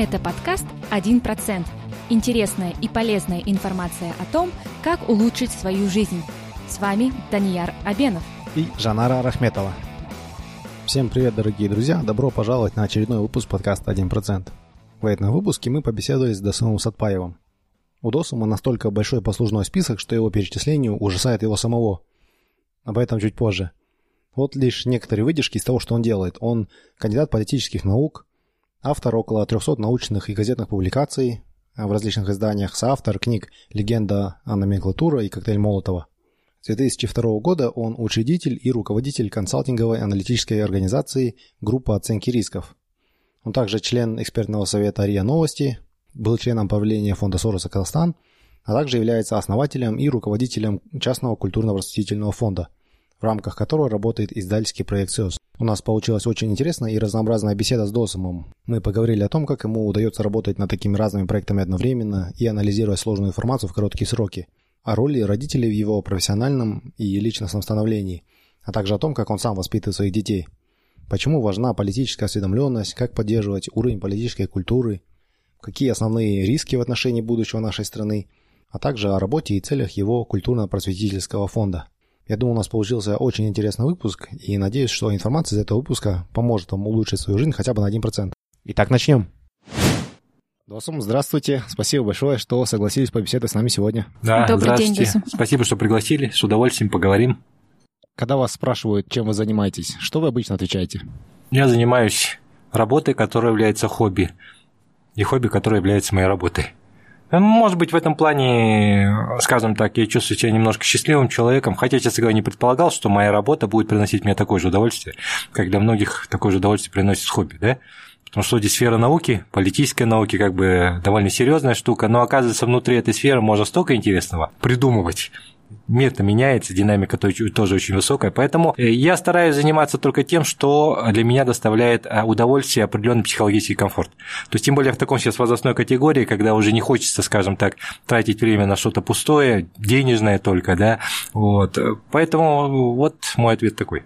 Это подкаст «1%». Интересная и полезная информация о том, как улучшить свою жизнь. С вами Данияр Абенов и Жанара Рахметова. Всем привет, дорогие друзья! Добро пожаловать на очередной выпуск подкаста «1%». В этом выпуске мы побеседовали с Досумом Сатпаевым. У Досума настолько большой послужной список, что его перечислению ужасает его самого. Об этом чуть позже. Вот лишь некоторые выдержки из того, что он делает. Он кандидат политических наук, автор около 300 научных и газетных публикаций в различных изданиях, соавтор книг «Легенда о номенклатура» и «Коктейль Молотова». С 2002 года он учредитель и руководитель консалтинговой аналитической организации «Группа оценки рисков». Он также член экспертного совета РИА Новости, был членом правления фонда Сороса Казахстан, а также является основателем и руководителем частного культурно-просветительного фонда – в рамках которого работает издательский проект СЕОС. У нас получилась очень интересная и разнообразная беседа с Досомом. Мы поговорили о том, как ему удается работать над такими разными проектами одновременно и анализировать сложную информацию в короткие сроки, о роли родителей в его профессиональном и личностном становлении, а также о том, как он сам воспитывает своих детей. Почему важна политическая осведомленность, как поддерживать уровень политической культуры, какие основные риски в отношении будущего нашей страны, а также о работе и целях его культурно-просветительского фонда. Я думаю, у нас получился очень интересный выпуск, и надеюсь, что информация из этого выпуска поможет вам улучшить свою жизнь хотя бы на 1%. Итак, начнем. Досум, здравствуйте. Спасибо большое, что согласились побеседовать с нами сегодня. Да, Добрый здравствуйте. День, Досум. Спасибо, что пригласили. С удовольствием поговорим. Когда вас спрашивают, чем вы занимаетесь, что вы обычно отвечаете? Я занимаюсь работой, которая является хобби, и хобби, которое является моей работой. Может быть, в этом плане, скажем так, я чувствую себя немножко счастливым человеком, хотя, честно говоря, не предполагал, что моя работа будет приносить мне такое же удовольствие, как для многих такое же удовольствие приносит хобби, да? Потому что здесь сфера науки, политической науки, как бы довольно серьезная штука, но оказывается, внутри этой сферы можно столько интересного придумывать, мир-то меняется, динамика тоже очень высокая, поэтому э, я стараюсь заниматься только тем, что для меня доставляет а, удовольствие определенный психологический комфорт. То есть, тем более в таком сейчас возрастной категории, когда уже не хочется, скажем так, тратить время на что-то пустое, денежное только, да, вот, поэтому вот мой ответ такой.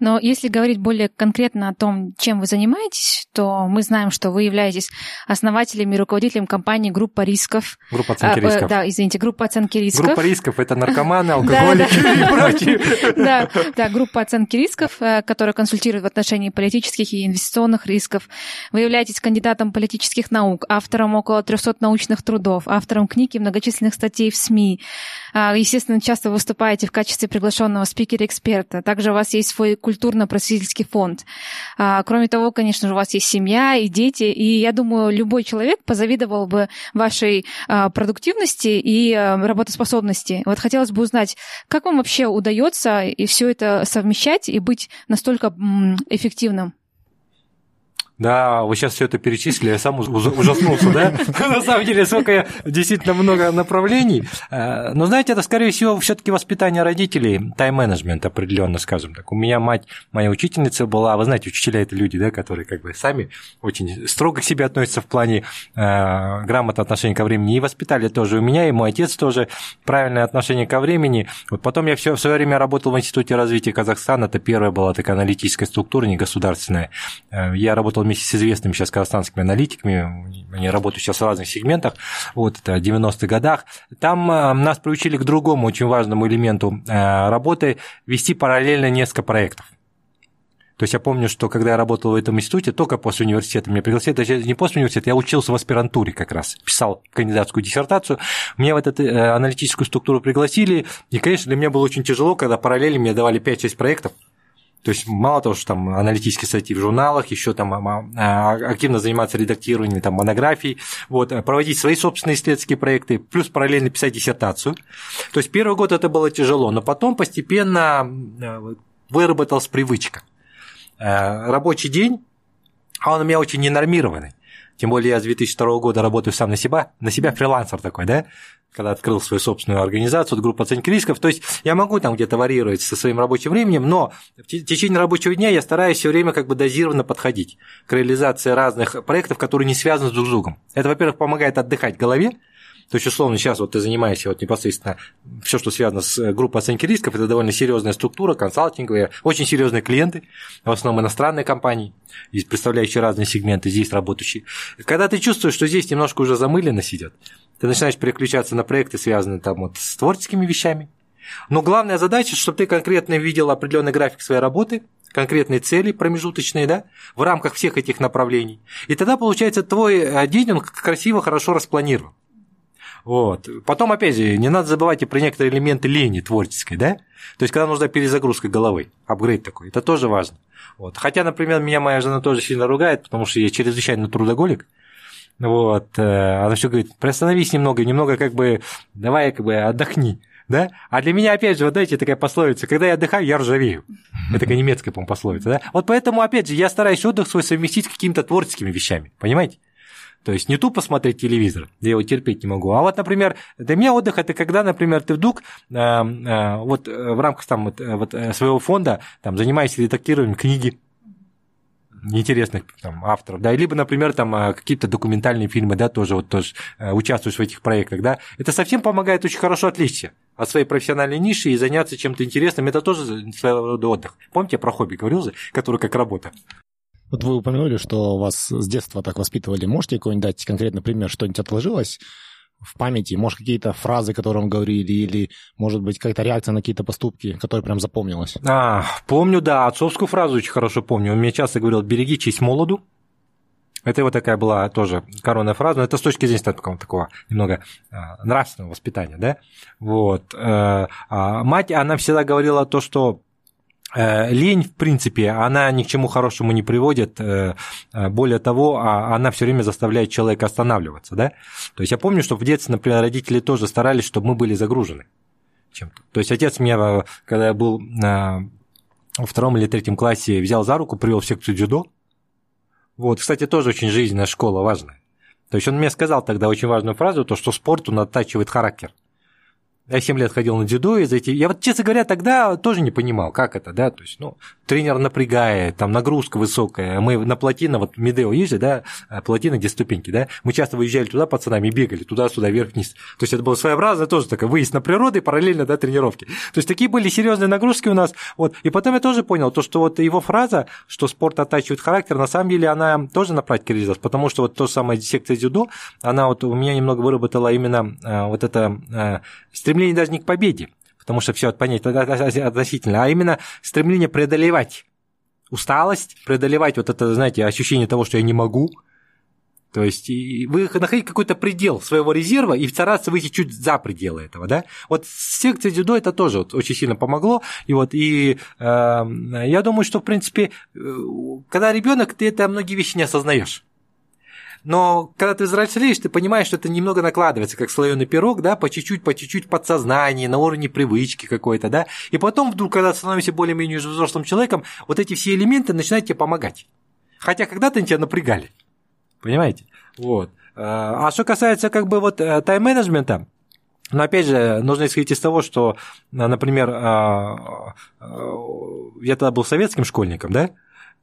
Но если говорить более конкретно о том, чем вы занимаетесь, то мы знаем, что вы являетесь основателем и руководителем компании «Группа рисков». Группа оценки а, рисков. Да, извините, группа оценки рисков. Группа рисков – это наркоманы, алкоголики и прочие. Да, да, группа оценки рисков, э, которая консультирует в отношении политических и инвестиционных рисков. Вы являетесь кандидатом политических наук, автором около 300 научных трудов, автором книг и многочисленных статей в СМИ. А, естественно, часто выступаете в качестве приглашенного спикера-эксперта. Также у вас есть свой культурно-просветительский фонд. А, кроме того, конечно же, у вас есть семья и дети, и я думаю, любой человек позавидовал бы вашей а, продуктивности и а, работоспособности. Вот хотелось бы узнать, как вам вообще удается и все это совмещать и быть настолько эффективным? Да, вы сейчас все это перечислили, я сам ужаснулся, да? На самом деле, сколько действительно много направлений. Э, но знаете, это, скорее всего, все-таки воспитание родителей, тайм-менеджмент определенно, скажем так. У меня мать, моя учительница была, вы знаете, учителя это люди, да, которые как бы сами очень строго к себе относятся в плане э, грамотного отношения ко времени. И воспитали тоже у меня, и мой отец тоже правильное отношение ко времени. Вот потом я все в свое время работал в Институте развития Казахстана, это первая была такая аналитическая структура, не государственная. Э, я работал вместе с известными сейчас казахстанскими аналитиками, они работают сейчас в разных сегментах, вот это в 90-х годах, там э, нас приучили к другому очень важному элементу э, работы вести параллельно несколько проектов. То есть я помню, что когда я работал в этом институте, только после университета меня пригласили, даже не после университета, я учился в аспирантуре как раз, писал кандидатскую диссертацию, меня в эту э, аналитическую структуру пригласили, и, конечно, для меня было очень тяжело, когда параллельно мне давали 5-6 проектов, то есть мало того, что там аналитические статьи в журналах, еще там а, а, активно заниматься редактированием там, монографий, вот, э, проводить свои собственные исследовательские проекты, плюс параллельно писать диссертацию. То есть первый год это было тяжело, но потом постепенно э, выработалась привычка. Э, рабочий день, а он у меня очень ненормированный. Тем более я с 2002 года работаю сам на себя, на себя фрилансер такой, да, когда открыл свою собственную организацию, вот группу оценки рисков. То есть я могу там где-то варьировать со своим рабочим временем, но в течение рабочего дня я стараюсь все время как бы дозированно подходить к реализации разных проектов, которые не связаны друг с другом. Это, во-первых, помогает отдыхать голове, То есть, условно, сейчас вот ты занимаешься вот непосредственно все, что связано с группой оценки рисков, это довольно серьезная структура, консалтинговая, очень серьезные клиенты, в основном иностранные компании, представляющие разные сегменты, здесь работающие. Когда ты чувствуешь, что здесь немножко уже замыленно сидят, ты начинаешь переключаться на проекты, связанные там вот с творческими вещами. Но главная задача, чтобы ты конкретно видел определенный график своей работы, конкретные цели промежуточные, да, в рамках всех этих направлений. И тогда, получается, твой день, он красиво, хорошо распланирован. Вот. Потом, опять же, не надо забывать и про некоторые элементы лени творческой, да? То есть, когда нужна перезагрузка головы, апгрейд такой, это тоже важно. Вот. Хотя, например, меня моя жена тоже сильно ругает, потому что я чрезвычайно трудоголик, вот, э, она все говорит, приостановись немного, немного как бы, давай как бы отдохни. Да? А для меня, опять же, вот знаете, такая пословица, когда я отдыхаю, я ржавею. Это такая немецкая, по-моему, пословица. Да? Вот поэтому, опять же, я стараюсь отдых свой совместить с какими-то творческими вещами, понимаете? То есть не тупо смотреть телевизор, я его терпеть не могу. А вот, например, для меня отдых это когда, например, ты вдруг э, э, вот в рамках там, вот, вот, своего фонда там, занимаешься редактированием книги, интересных там, авторов, да, либо, например, там а, какие-то документальные фильмы, да, тоже вот тоже э, участвуешь в этих проектах, да, это совсем помогает очень хорошо отвлечься от своей профессиональной ниши и заняться чем-то интересным, это тоже своего рода отдых. Помните, я про хобби говорил же, который как работа? Вот вы упомянули, что вас с детства так воспитывали. Можете какой-нибудь дать конкретный пример, что-нибудь отложилось в памяти? Может, какие-то фразы, которые вам говорили, или, может быть, какая-то реакция на какие-то поступки, которые прям запомнилась? А, помню, да, отцовскую фразу очень хорошо помню. Он мне часто говорил, береги честь молоду. Это вот такая была тоже коронная фраза, но это с точки зрения такого, такого немного а, нравственного воспитания, да. Вот. Э, а мать, она всегда говорила то, что лень, в принципе, она ни к чему хорошему не приводит. Э, э, более того, а, она все время заставляет человека останавливаться. Да? То есть я помню, что в детстве, например, родители тоже старались, чтобы мы были загружены чем-то. То есть отец меня, когда я был во втором или третьем классе, взял за руку, привел в секцию дзюдо. Вот, кстати, тоже очень жизненная школа важная. То есть он мне сказал тогда очень важную фразу, то, что спорт, он оттачивает характер. Я 7 лет ходил на дзюдо, и за эти... я вот, честно говоря, тогда тоже не понимал, как это, да, то есть, ну, тренер напрягает, там нагрузка высокая, мы на плотина, вот Медео есть да, а, плотина, где ступеньки, да, мы часто выезжали туда пацанами и бегали туда-сюда, вверх-вниз, то есть это было своеобразно тоже такое выезд на природу и параллельно, да, тренировки, то есть такие были серьезные нагрузки у нас, вот, и потом я тоже понял, то, что вот его фраза, что спорт оттачивает характер, на самом деле она тоже на практике реализовалась, потому что вот то самое секция дзюдо, она вот у меня немного выработала именно а, вот это а, стремление даже не к победе, потому что все понятие относительно, а именно стремление преодолевать усталость, преодолевать вот это, знаете, ощущение того, что я не могу. То есть вы находите какой-то предел своего резерва и стараться выйти чуть за пределы этого, да? Вот секция дзюдо это тоже вот очень сильно помогло, и вот и э, я думаю, что в принципе, э, когда ребенок, ты это многие вещи не осознаешь. Но когда ты взрослеешь, ты понимаешь, что это немного накладывается, как слоеный пирог, да, по чуть-чуть, по чуть-чуть подсознание, на уровне привычки какой-то, да. И потом вдруг, когда становишься более-менее взрослым человеком, вот эти все элементы начинают тебе помогать. Хотя когда-то они тебя напрягали. Понимаете? Вот. А что касается как бы вот э, тайм-менеджмента, но опять же, нужно исходить из того, что, например, а, а, я тогда был советским школьником, да,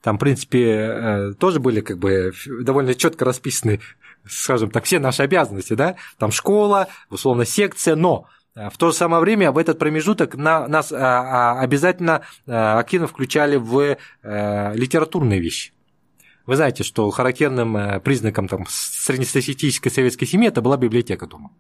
там, в принципе, э, тоже были как бы довольно четко расписаны, скажем так, все наши обязанности, да, там школа, условно секция, но э, в то же самое время в этот промежуток на, нас а, а, обязательно э, активно включали в литературные вещи. Вы знаете, что характерным признаком там, среднестатистической советской семьи это была библиотека дома.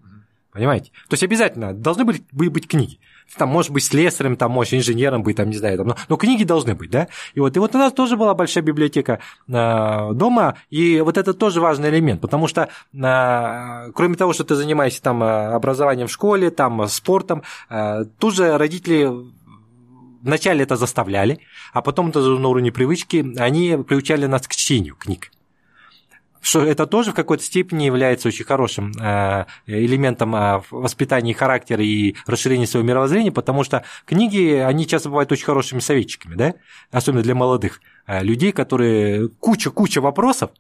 Понимаете? То есть обязательно должны были быть книги там, может быть, слесарем, там, может, инженером быть, там, не знаю, там, но, но книги должны быть, да, и вот, и вот у нас тоже была большая библиотека э, дома, и вот это тоже важный элемент, потому что, э, кроме того, что ты занимаешься там образованием в школе, там, спортом, э, тут же родители вначале это заставляли, а потом это на уровне привычки, они приучали нас к чтению книг что это тоже в какой-то степени является очень хорошим э, элементом э, воспитания характера и расширения своего мировоззрения, потому что книги, они часто бывают очень хорошими советчиками, да, особенно для молодых э, людей, которые куча-куча вопросов,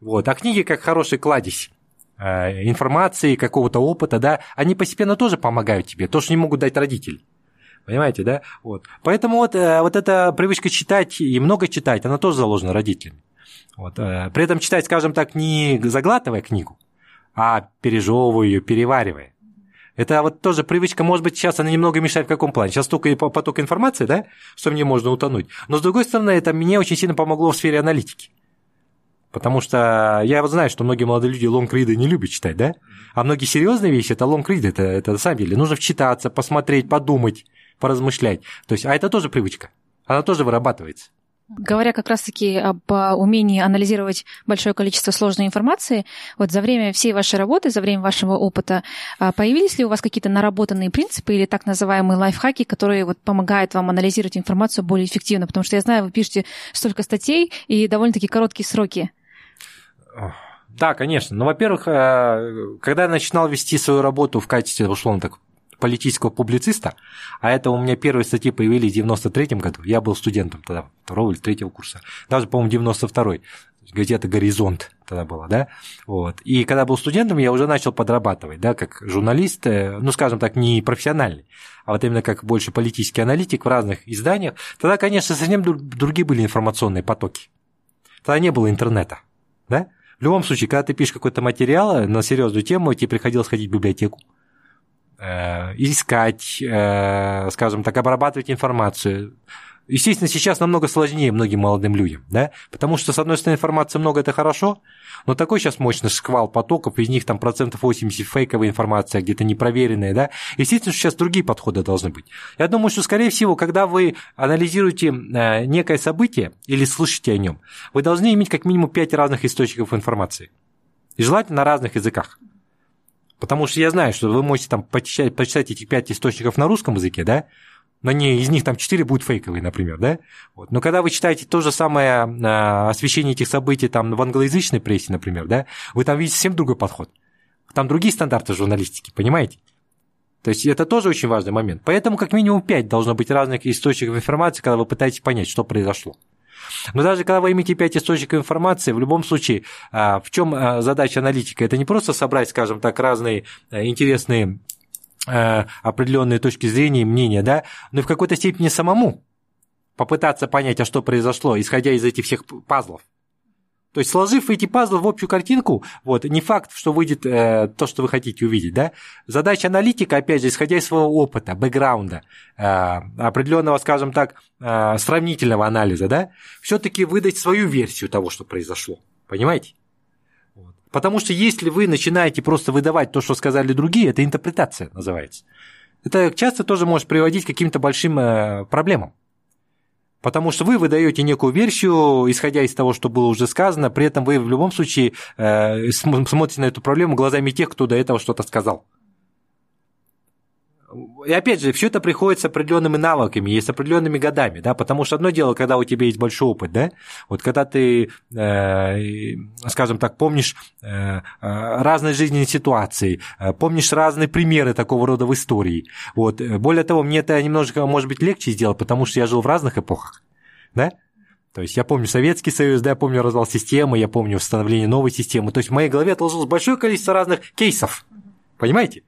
вот, а книги как хороший кладезь информации, какого-то опыта, да, они постепенно тоже помогают тебе, то, что не могут дать родители. Понимаете, да? Вот. Поэтому вот, вот эта привычка читать и много читать, она тоже заложена родителями. Вот. Э, при этом читать, скажем так, не заглатывая книгу, а пережевываю ее, переваривая. Это вот тоже привычка, может быть, сейчас она немного мешает в каком плане? Сейчас только поток информации, да, что мне можно утонуть. Но, с другой стороны, это мне очень сильно помогло в сфере аналитики. Потому что я вот знаю, что многие молодые люди лонгриды не любят читать, да? А многие серьезные вещи это лонгриды, это, это на самом деле. Нужно вчитаться, посмотреть, подумать, поразмышлять. То есть, а это тоже привычка. Она тоже вырабатывается. Говоря как раз-таки об а, умении анализировать большое количество сложной информации, вот за время всей вашей работы, за время вашего опыта, а, появились ли у вас какие-то наработанные принципы или так называемые лайфхаки, которые вот помогают вам анализировать информацию более эффективно? Потому что я знаю, вы пишете столько статей и довольно-таки короткие сроки. Да, конечно. Ну, во-первых, э, когда я начинал вести свою работу в качестве, условно так, политического публициста, а это у меня первые статьи появились в 93-м году, я был студентом тогда, второго или третьего курса, даже, по-моему, 92-й, газета «Горизонт» тогда была, да, вот. И когда был студентом, я уже начал подрабатывать, да, как журналист, э, ну, скажем так, не профессиональный, а вот именно как больше политический аналитик в разных изданиях. Тогда, конечно, совсем другие были информационные потоки. Тогда не было интернета, да. В любом случае, когда ты пишешь какой-то материал на серьезную тему, тебе приходилось ходить в библиотеку, Э, искать, э, скажем так, обрабатывать информацию. Естественно, сейчас намного сложнее многим молодым людям, да, потому что, с одной стороны, информации много, это хорошо, но такой сейчас мощный шквал потоков, из них там процентов 80 фейковая информация, где-то непроверенная, да, естественно, сейчас другие подходы должны быть. Я думаю, что, скорее всего, когда вы анализируете э, некое событие или слышите о нем, вы должны иметь как минимум 5 разных источников информации, и желательно на разных языках. Потому что я знаю, что вы можете там почитать, почитать эти пять источников на русском языке, да, но не, из них там четыре будут фейковые, например, да? Вот. Но когда вы читаете то же самое а, освещение этих событий там в англоязычной прессе, например, да, вы там видите совсем другой подход. Там другие стандарты журналистики, понимаете? То есть это тоже очень важный момент. Поэтому как минимум пять должно быть разных источников информации, когда вы пытаетесь понять, что произошло. Но даже когда вы имеете 5 источников информации, в любом случае, а, в чем а, задача аналитика? Это не просто собрать, скажем так, разные а, интересные определенные точки зрения и мнения, да, но и в какой-то степени самому попытаться понять, а что произошло, исходя из этих всех пазлов. То есть, сложив эти пазлы в общую картинку, вот, не факт, что выйдет э, то, что вы хотите увидеть, да. Задача аналитика, опять же, исходя из своего опыта, бэкграунда, э, определенного, скажем так, э, сравнительного анализа, да, все-таки выдать свою версию того, что произошло. Понимаете? Потому что если вы начинаете просто выдавать то, что сказали другие, это интерпретация называется. Это часто тоже может приводить к каким-то большим э, проблемам. Потому что вы выдаете некую версию, исходя из того, что было уже сказано, при этом вы в любом случае э, смотрите на эту проблему глазами тех, кто до этого что-то сказал. И опять же, все это приходит с определенными навыками и с определенными годами, да, потому что одно дело, когда у тебя есть большой опыт, да, вот когда ты, э, скажем так, помнишь э, э разные жизненные ситуации, э, помнишь разные примеры такого рода в истории, вот, более того, мне это немножко, может быть, легче сделать, потому что я жил в разных эпохах, да, то есть я помню Советский Союз, да, я помню развал системы, я помню установление новой системы. То есть в моей голове отложилось большое количество разных кейсов. Понимаете?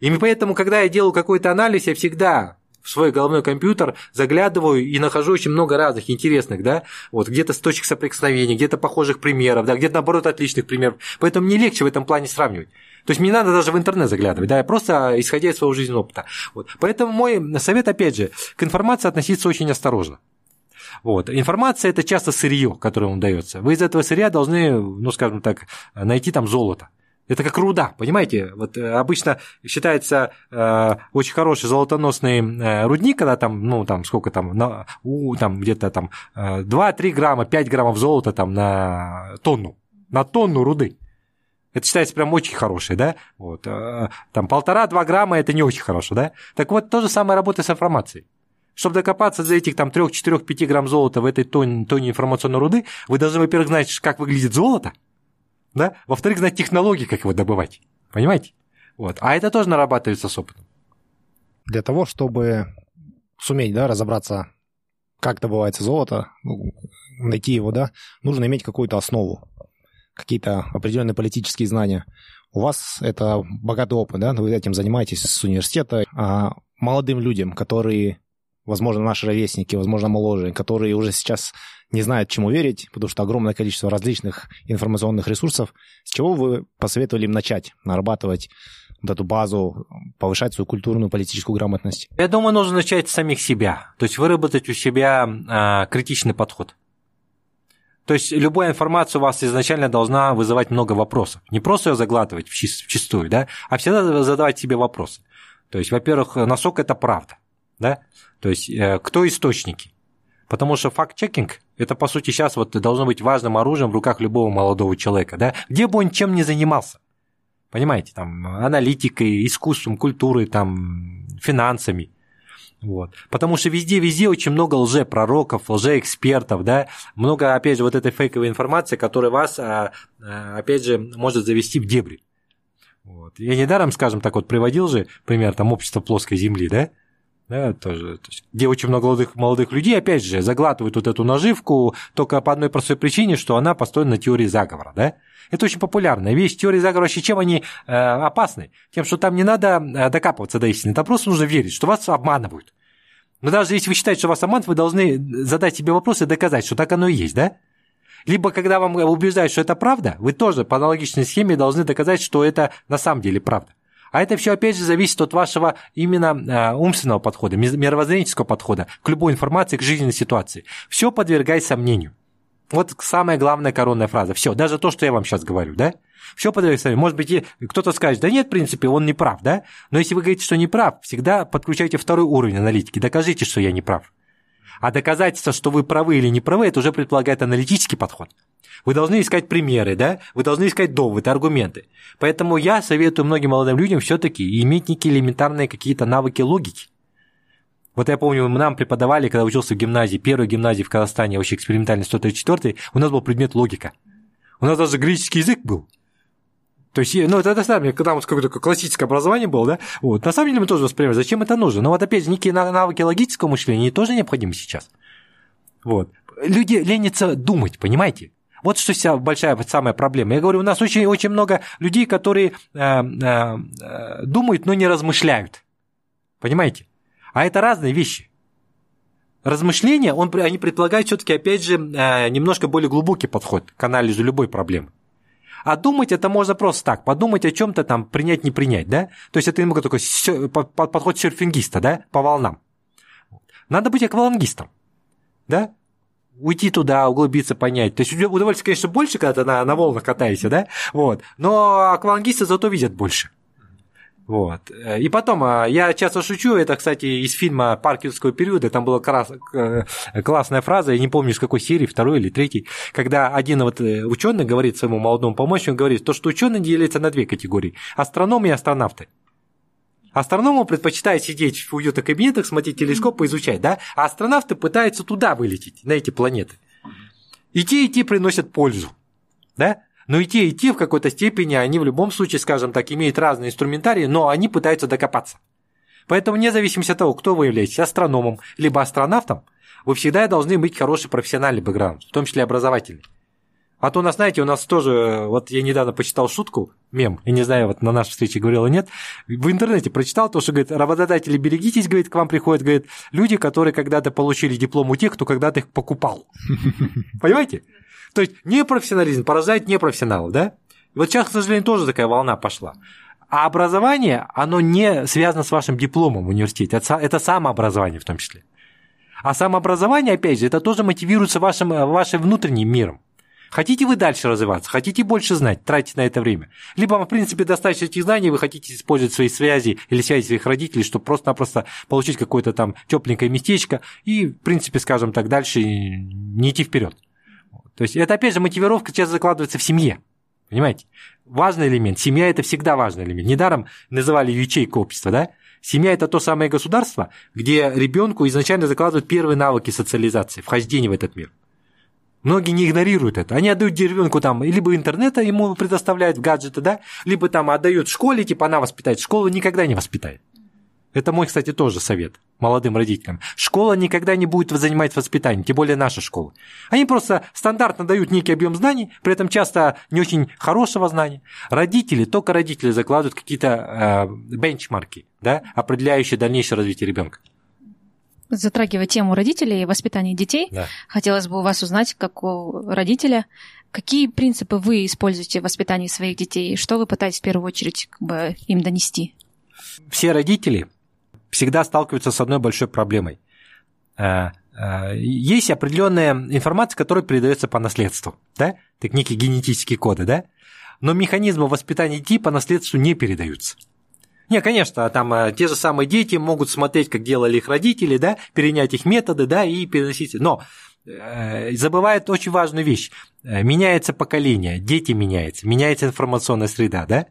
И поэтому, когда я делаю какой-то анализ, я всегда в свой головной компьютер заглядываю и нахожу очень много разных интересных, да, вот где-то с точек соприкосновения, где-то похожих примеров, да, где-то наоборот отличных примеров. Поэтому мне легче в этом плане сравнивать. То есть мне надо даже в интернет заглядывать, да, я просто исходя из своего жизненного опыта. Вот. Поэтому мой совет, опять же, к информации относиться очень осторожно. Вот. Информация – это часто сырье, которое вам дается. Вы из этого сырья должны, ну, скажем так, найти там золото. Это как руда, понимаете? Вот э, обычно считается э, очень хороший золотоносный э, рудник, когда там, ну, там, сколько там, на, у, там где-то там э, 2-3 грамма, 5 граммов золота там на тонну, на тонну руды. Это считается прям очень хороший, да? Вот, э, там полтора-два грамма – это не очень хорошо, да? Так вот, то же самое работает с информацией. Чтобы докопаться за этих там 3-4-5 грамм золота в этой тоне, тоне информационной руды, вы должны, во-первых, знать, как выглядит золото – да? Во-вторых, знать технологии, как его добывать. Понимаете? Вот. А это тоже нарабатывается с опытом. Для того, чтобы суметь да, разобраться, как добывается золото, ну, найти его, да, нужно иметь какую-то основу, какие-то определенные политические знания. У вас это богатый опыт, да, вы этим занимаетесь с университета, а молодым людям, которые возможно, наши ровесники, возможно, моложе, которые уже сейчас не знают, чему верить, потому что огромное количество различных информационных ресурсов. С чего вы посоветовали им начать нарабатывать вот эту базу, повышать свою культурную политическую грамотность? Я думаю, нужно начать с самих себя, то есть выработать у себя а, критичный подход. То есть любая информация у вас изначально должна вызывать много вопросов. Не просто ее заглатывать в чистую, да, а всегда задавать себе вопросы. То есть, во-первых, насколько это правда, да? То есть, э, кто источники? Потому что факт-чекинг – это, по сути, сейчас вот должно быть важным оружием в руках любого молодого человека, да? Где бы он чем ни занимался. Понимаете, там, аналитикой, искусством, культурой, там, финансами. Вот. Потому что везде-везде очень много лже-пророков, лже-экспертов, да, много, опять же, вот этой фейковой информации, которая вас, а, а, опять же, может завести в дебри. Вот. Я недаром, скажем так, вот приводил же пример там общества плоской земли, да, да, тоже, то есть, где очень много молодых, молодых людей, опять же, заглатывают вот эту наживку только по одной простой причине, что она построена на теории заговора, да. Это очень популярная вещь. Теории заговора вообще чем они э, опасны? Тем, что там не надо э, докапываться до истины, там просто нужно верить, что вас обманывают. Но даже если вы считаете, что вас обманывают, вы должны задать себе вопрос и доказать, что так оно и есть, да? Либо, когда вам убеждают, что это правда, вы тоже по аналогичной схеме должны доказать, что это на самом деле правда. А это все, опять же, зависит от вашего именно э, умственного подхода, мировоззренческого подхода к любой информации, к жизненной ситуации. Все подвергай сомнению. Вот самая главная коронная фраза. Все, даже то, что я вам сейчас говорю, да? Все подвергай сомнению. Может быть, кто-то скажет, да нет, в принципе, он не прав, да? Но если вы говорите, что не прав, всегда подключайте второй уровень аналитики. Докажите, что я не прав. А доказательство, что вы правы или не правы, это уже предполагает аналитический подход. Вы должны искать примеры, да? Вы должны искать доводы, аргументы. Поэтому я советую многим молодым людям все-таки иметь некие элементарные какие-то навыки логики. Вот я помню, нам преподавали, когда учился в гимназии, первой гимназии в Казахстане, вообще экспериментальной 134 у нас был предмет логика. У нас даже греческий язык был. То есть, ну, это, это самое, когда у нас какое-то классическое образование было, да, вот, на самом деле мы тоже воспринимаем, зачем это нужно. Но вот опять же, некие навыки логического мышления тоже необходимы сейчас. Вот. Люди ленятся думать, понимаете? Вот что вся большая самая проблема. Я говорю, у нас очень, очень много людей, которые э, э, э, думают, но не размышляют. Понимаете? А это разные вещи. Размышления, он, они предполагают все-таки, опять же, э, немножко более глубокий подход к анализу любой проблемы. А думать это можно просто так, подумать о чем-то там, принять, не принять, да? То есть это немного такой подход серфингиста, да, по волнам. Надо быть аквалангистом, да? Уйти туда, углубиться, понять. То есть удовольствие, конечно, больше, когда ты на, на волнах катаешься, да? Вот. Но аквалангисты зато видят больше. Вот. И потом, а, я часто шучу, это, кстати, из фильма «Паркинского периода», там была крас... классная фраза, я не помню, из какой серии, второй или третий, когда один вот э, ученый говорит своему молодому помощнику, говорит, то, что ученые делятся на две категории – астрономы и астронавты. Астрономы предпочитают сидеть в уютных кабинетах, смотреть телескоп и изучать, да? А астронавты пытаются туда вылететь, на эти планеты. И те, и те приносят пользу, да? Но и те, и те в какой-то степени, они в любом случае, скажем так, имеют разные инструментарии, но они пытаются докопаться. Поэтому вне зависимости от того, кто вы являетесь, астрономом либо астронавтом, вы всегда должны иметь хороший профессиональный бэкграунд, в том числе образовательный. А то у нас, знаете, у нас тоже, вот я недавно почитал шутку, мем, я не знаю, вот на нашей встрече говорил или нет, в интернете прочитал то, что, говорит, работодатели, берегитесь, говорит, к вам приходят, говорит, люди, которые когда-то получили диплом у тех, кто когда-то их покупал. Понимаете? То есть непрофессионализм порождает непрофессионалов, да? Вот сейчас, к сожалению, тоже такая волна пошла. А образование, оно не связано с вашим дипломом в университете, это самообразование в том числе. А самообразование, опять же, это тоже мотивируется вашим, вашим внутренним миром. Хотите вы дальше развиваться, хотите больше знать, тратить на это время. Либо в принципе, достаточно этих знаний, вы хотите использовать свои связи или связи своих родителей, чтобы просто-напросто получить какое-то там тепленькое местечко и, в принципе, скажем так, дальше не идти вперед. То есть это, опять же, мотивировка часто закладывается в семье. Понимаете? Важный элемент. Семья – это всегда важный элемент. Недаром называли ячейку общества, да? Семья – это то самое государство, где ребенку изначально закладывают первые навыки социализации, вхождения в этот мир. Многие не игнорируют это. Они отдают ребенку там либо интернета ему предоставляют гаджеты, да, либо там отдают школе, типа она воспитает. Школа никогда не воспитает. Это мой, кстати, тоже совет молодым родителям. Школа никогда не будет занимать воспитанием, тем более наша школа. Они просто стандартно дают некий объем знаний, при этом часто не очень хорошего знания. Родители, только родители закладывают какие-то э, бенчмарки, да, определяющие дальнейшее развитие ребенка. Затрагивая тему родителей и воспитания детей, Да. хотелось бы у вас узнать, как у родителя, какие принципы вы используете в воспитании своих детей, что вы пытаетесь в первую очередь как бы, им донести? Все родители всегда сталкиваются с одной большой проблемой. Э, э, Есть определенная информация, которая передается по наследству, да? Так некие генетические коды, да? Но механизмы воспитания детей по наследству не передаются. Не, конечно, там э, те же самые дети могут смотреть, как делали их родители, да, перенять их методы, да, и переносить. Но э, забывают очень важную вещь. Э, Меняется поколение, дети меняются, меняется информационная среда, да.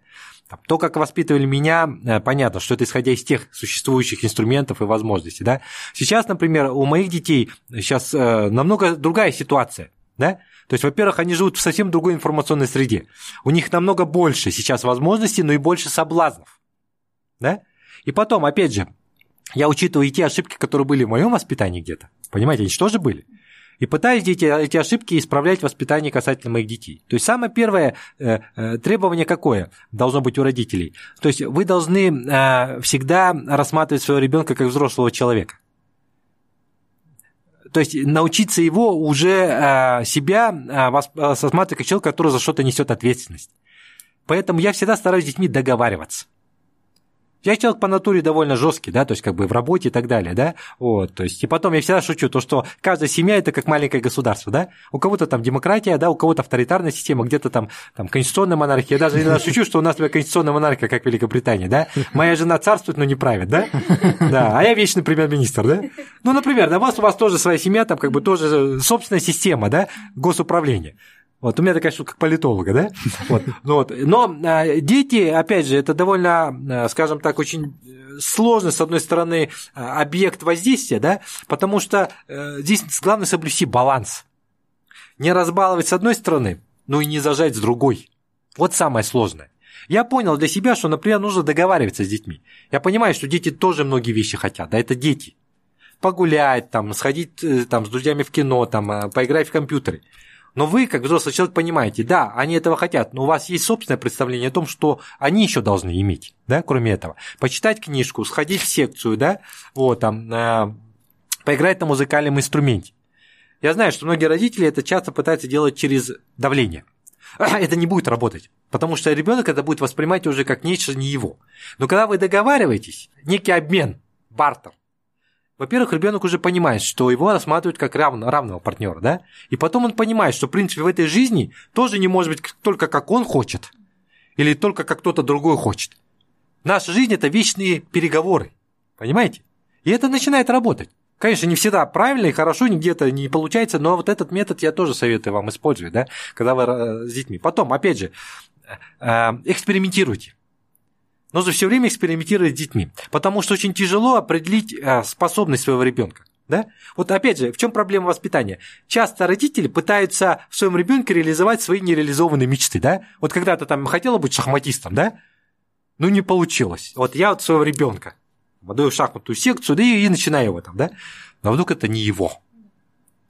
То, как воспитывали меня, э, понятно, что это исходя из тех существующих инструментов и возможностей. Да? Сейчас, например, у моих детей сейчас намного другая ситуация. Да? То есть, во-первых, они живут в совсем другой информационной среде. У них намного больше сейчас возможностей, но и больше соблазнов. Да? И потом, опять же, я учитываю и те ошибки, которые были в моем воспитании где-то. Понимаете, они же тоже были. И пытаюсь эти, эти ошибки исправлять в воспитании касательно моих детей. То есть самое первое э, э, требование какое должно быть у родителей? То есть вы должны э, всегда рассматривать своего ребенка как взрослого человека. То есть научиться его уже э, себя э, рассматривать как человека, который за что-то несет ответственность. Поэтому я всегда стараюсь с детьми договариваться. Я человек по натуре довольно жесткий, да, то есть как бы в работе и так далее, да, вот, то есть и потом я всегда шучу, то, что каждая семья это как маленькое государство, да, у кого-то там демократия, да, у кого-то авторитарная система, где-то там, там конституционная монархия, я даже иногда шучу, что у нас например, конституционная монархия, как в Великобритании, да, моя жена царствует, но не правит, да, да, а я вечный премьер-министр, да, ну, например, да, у вас, у вас тоже своя семья, там как бы тоже собственная система, да, госуправления, вот, у меня такая штука, как политолога, да? Вот, ну вот. Но а, дети, опять же, это довольно, а, скажем так, очень сложный, с одной стороны, а, объект воздействия, да, потому что э, здесь главное соблюсти баланс. Не разбаловать с одной стороны, ну и не зажать с другой. Вот самое сложное. Я понял для себя, что, например, нужно договариваться с детьми. Я понимаю, что дети тоже многие вещи хотят, да, это дети. Погулять, там, сходить э, там, с друзьями в кино, там, э, поиграть в компьютеры. Но вы, как взрослый человек, понимаете, да, они этого хотят, но у вас есть собственное представление о том, что они еще должны иметь, да, кроме этого. Почитать книжку, сходить в секцию, да, вот там, э, поиграть на музыкальном инструменте. Я знаю, что многие родители это часто пытаются делать через давление. Это не будет работать, потому что ребенок это будет воспринимать уже как нечто не его. Но когда вы договариваетесь, некий обмен, бартер, во-первых, ребенок уже понимает, что его рассматривают как равного, равного партнера, да? И потом он понимает, что, в принципе, в этой жизни тоже не может быть только как он хочет, или только как кто-то другой хочет. Наша жизнь – это вечные переговоры, понимаете? И это начинает работать. Конечно, не всегда правильно и хорошо, не где-то не получается, но вот этот метод я тоже советую вам использовать, да, когда вы э, с детьми. Потом, опять же, э, экспериментируйте. Нужно все время экспериментировать с детьми, потому что очень тяжело определить э, способность своего ребенка. Да? Вот опять же, в чем проблема воспитания? Часто родители пытаются в своем ребенке реализовать свои нереализованные мечты. Да? Вот когда-то там хотела быть шахматистом, да? Ну, не получилось. Вот я вот своего ребенка отдаю в шахматную секцию, да и, начинаю его там, да? Но вдруг это не его.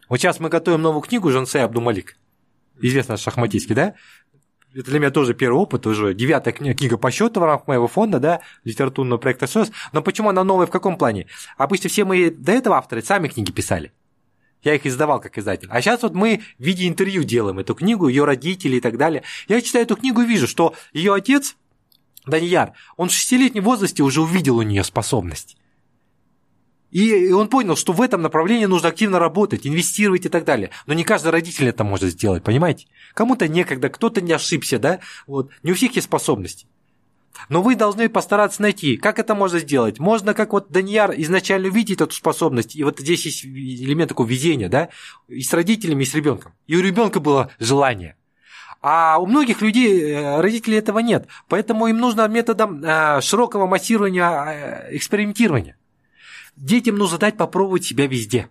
Вот сейчас мы готовим новую книгу Жансей Абдумалик, известный шахматистский, да? Это для меня тоже первый опыт, уже девятая книга по счету в рамках моего фонда, да, литературного проекта СОС. Но почему она новая в каком плане? Обычно все мы до этого авторы сами книги писали. Я их издавал как издатель. А сейчас вот мы в виде интервью делаем эту книгу, ее родители и так далее. Я читаю эту книгу и вижу, что ее отец, Данияр, он в шестилетнем возрасте уже увидел у нее способность. И он понял, что в этом направлении нужно активно работать, инвестировать и так далее. Но не каждый родитель это может сделать, понимаете? Кому-то некогда, кто-то не ошибся, да? Вот. Не у всех есть способности. Но вы должны постараться найти, как это можно сделать. Можно, как вот Даньяр изначально увидеть эту способность, и вот здесь есть элемент такого везения, да, и с родителями, и с ребенком. И у ребенка было желание. А у многих людей, родителей этого нет. Поэтому им нужно методом широкого массирования, экспериментирования. Детям нужно дать попробовать себя везде.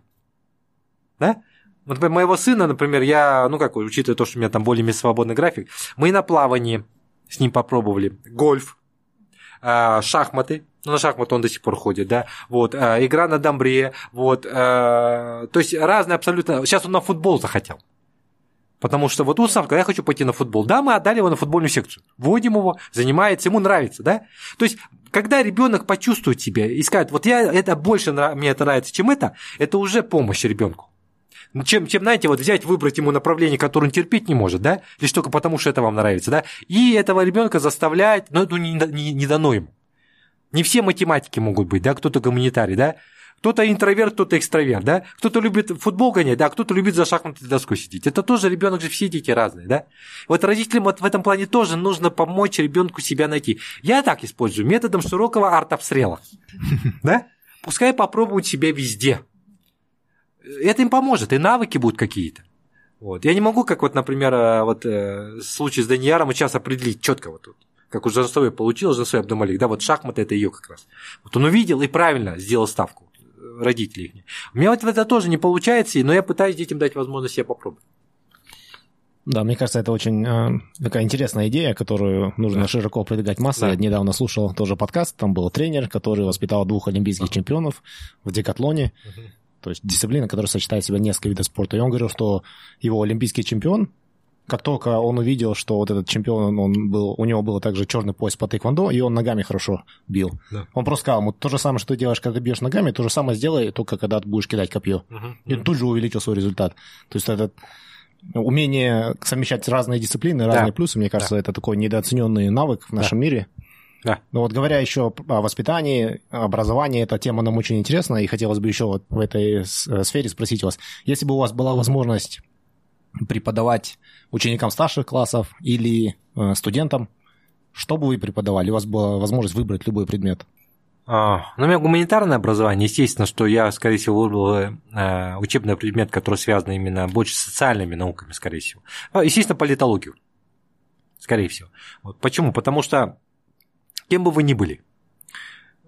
Да? Вот моего сына, например, я, ну как, учитывая то, что у меня там более-менее свободный график, мы на плавании с ним попробовали, гольф, шахматы, ну, на шахматы он до сих пор ходит, да, вот, игра на дамбре, вот, то есть разные абсолютно, сейчас он на футбол захотел. Потому что вот уставка, я хочу пойти на футбол. Да, мы отдали его на футбольную секцию. Вводим его, занимается, ему нравится, да? То есть, когда ребенок почувствует себя и скажет, вот я это больше мне это нравится, чем это, это уже помощь ребенку. Чем, чем, знаете, вот взять, выбрать ему направление, которое он терпеть не может, да, лишь только потому, что это вам нравится, да, и этого ребенка заставлять, ну, это не, не, не дано ему. Не все математики могут быть, да, кто-то гуманитарий, да, кто-то интроверт, кто-то экстраверт, да? Кто-то любит футбол гонять, да, кто-то любит за шахматной доской сидеть. Это тоже ребенок же все дети разные, да? Вот родителям вот в этом плане тоже нужно помочь ребенку себя найти. Я так использую методом широкого арт-обстрела, да? Пускай попробуют себя везде. Это им поможет, и навыки будут какие-то. Вот. Я не могу, как вот, например, э, вот э, случай с Данияром сейчас определить четко вот тут как у Жансовой получилось, Жансой Абдумалик, да, вот шахматы это ее как раз. Вот он увидел и правильно сделал ставку родителей их. У меня вот это тоже не получается, но я пытаюсь детям дать возможность себе попробовать. Да, мне кажется, это очень э, такая интересная идея, которую нужно да. широко продвигать массы. Да. Я недавно слушал тоже подкаст, там был тренер, который воспитал двух олимпийских ага. чемпионов в декатлоне. Угу. То есть дисциплина, которая сочетает в себя несколько видов спорта. И он говорил, что его олимпийский чемпион как только он увидел, что вот этот чемпион, он был, у него было также черный пояс по тэквондо, и он ногами хорошо бил. Да. Он просто сказал, вот то же самое, что ты делаешь, когда ты бьешь ногами, то же самое сделай, только когда ты будешь кидать копье. Uh-huh. И он тут же увеличил свой результат. То есть это умение совмещать разные дисциплины, разные да. плюсы, мне кажется, да. это такой недооцененный навык в нашем да. мире. Да. Но вот говоря еще о воспитании, образовании, эта тема нам очень интересна, и хотелось бы еще вот в этой сфере спросить вас, если бы у вас была возможность преподавать ученикам старших классов или э, студентам, что бы вы преподавали? У вас была возможность выбрать любой предмет. А, ну, у меня гуманитарное образование, естественно, что я, скорее всего, выбрал э, учебный предмет, который связан именно больше с социальными науками, скорее всего. Ну, естественно, политологию, скорее всего. Вот. Почему? Потому что кем бы вы ни были,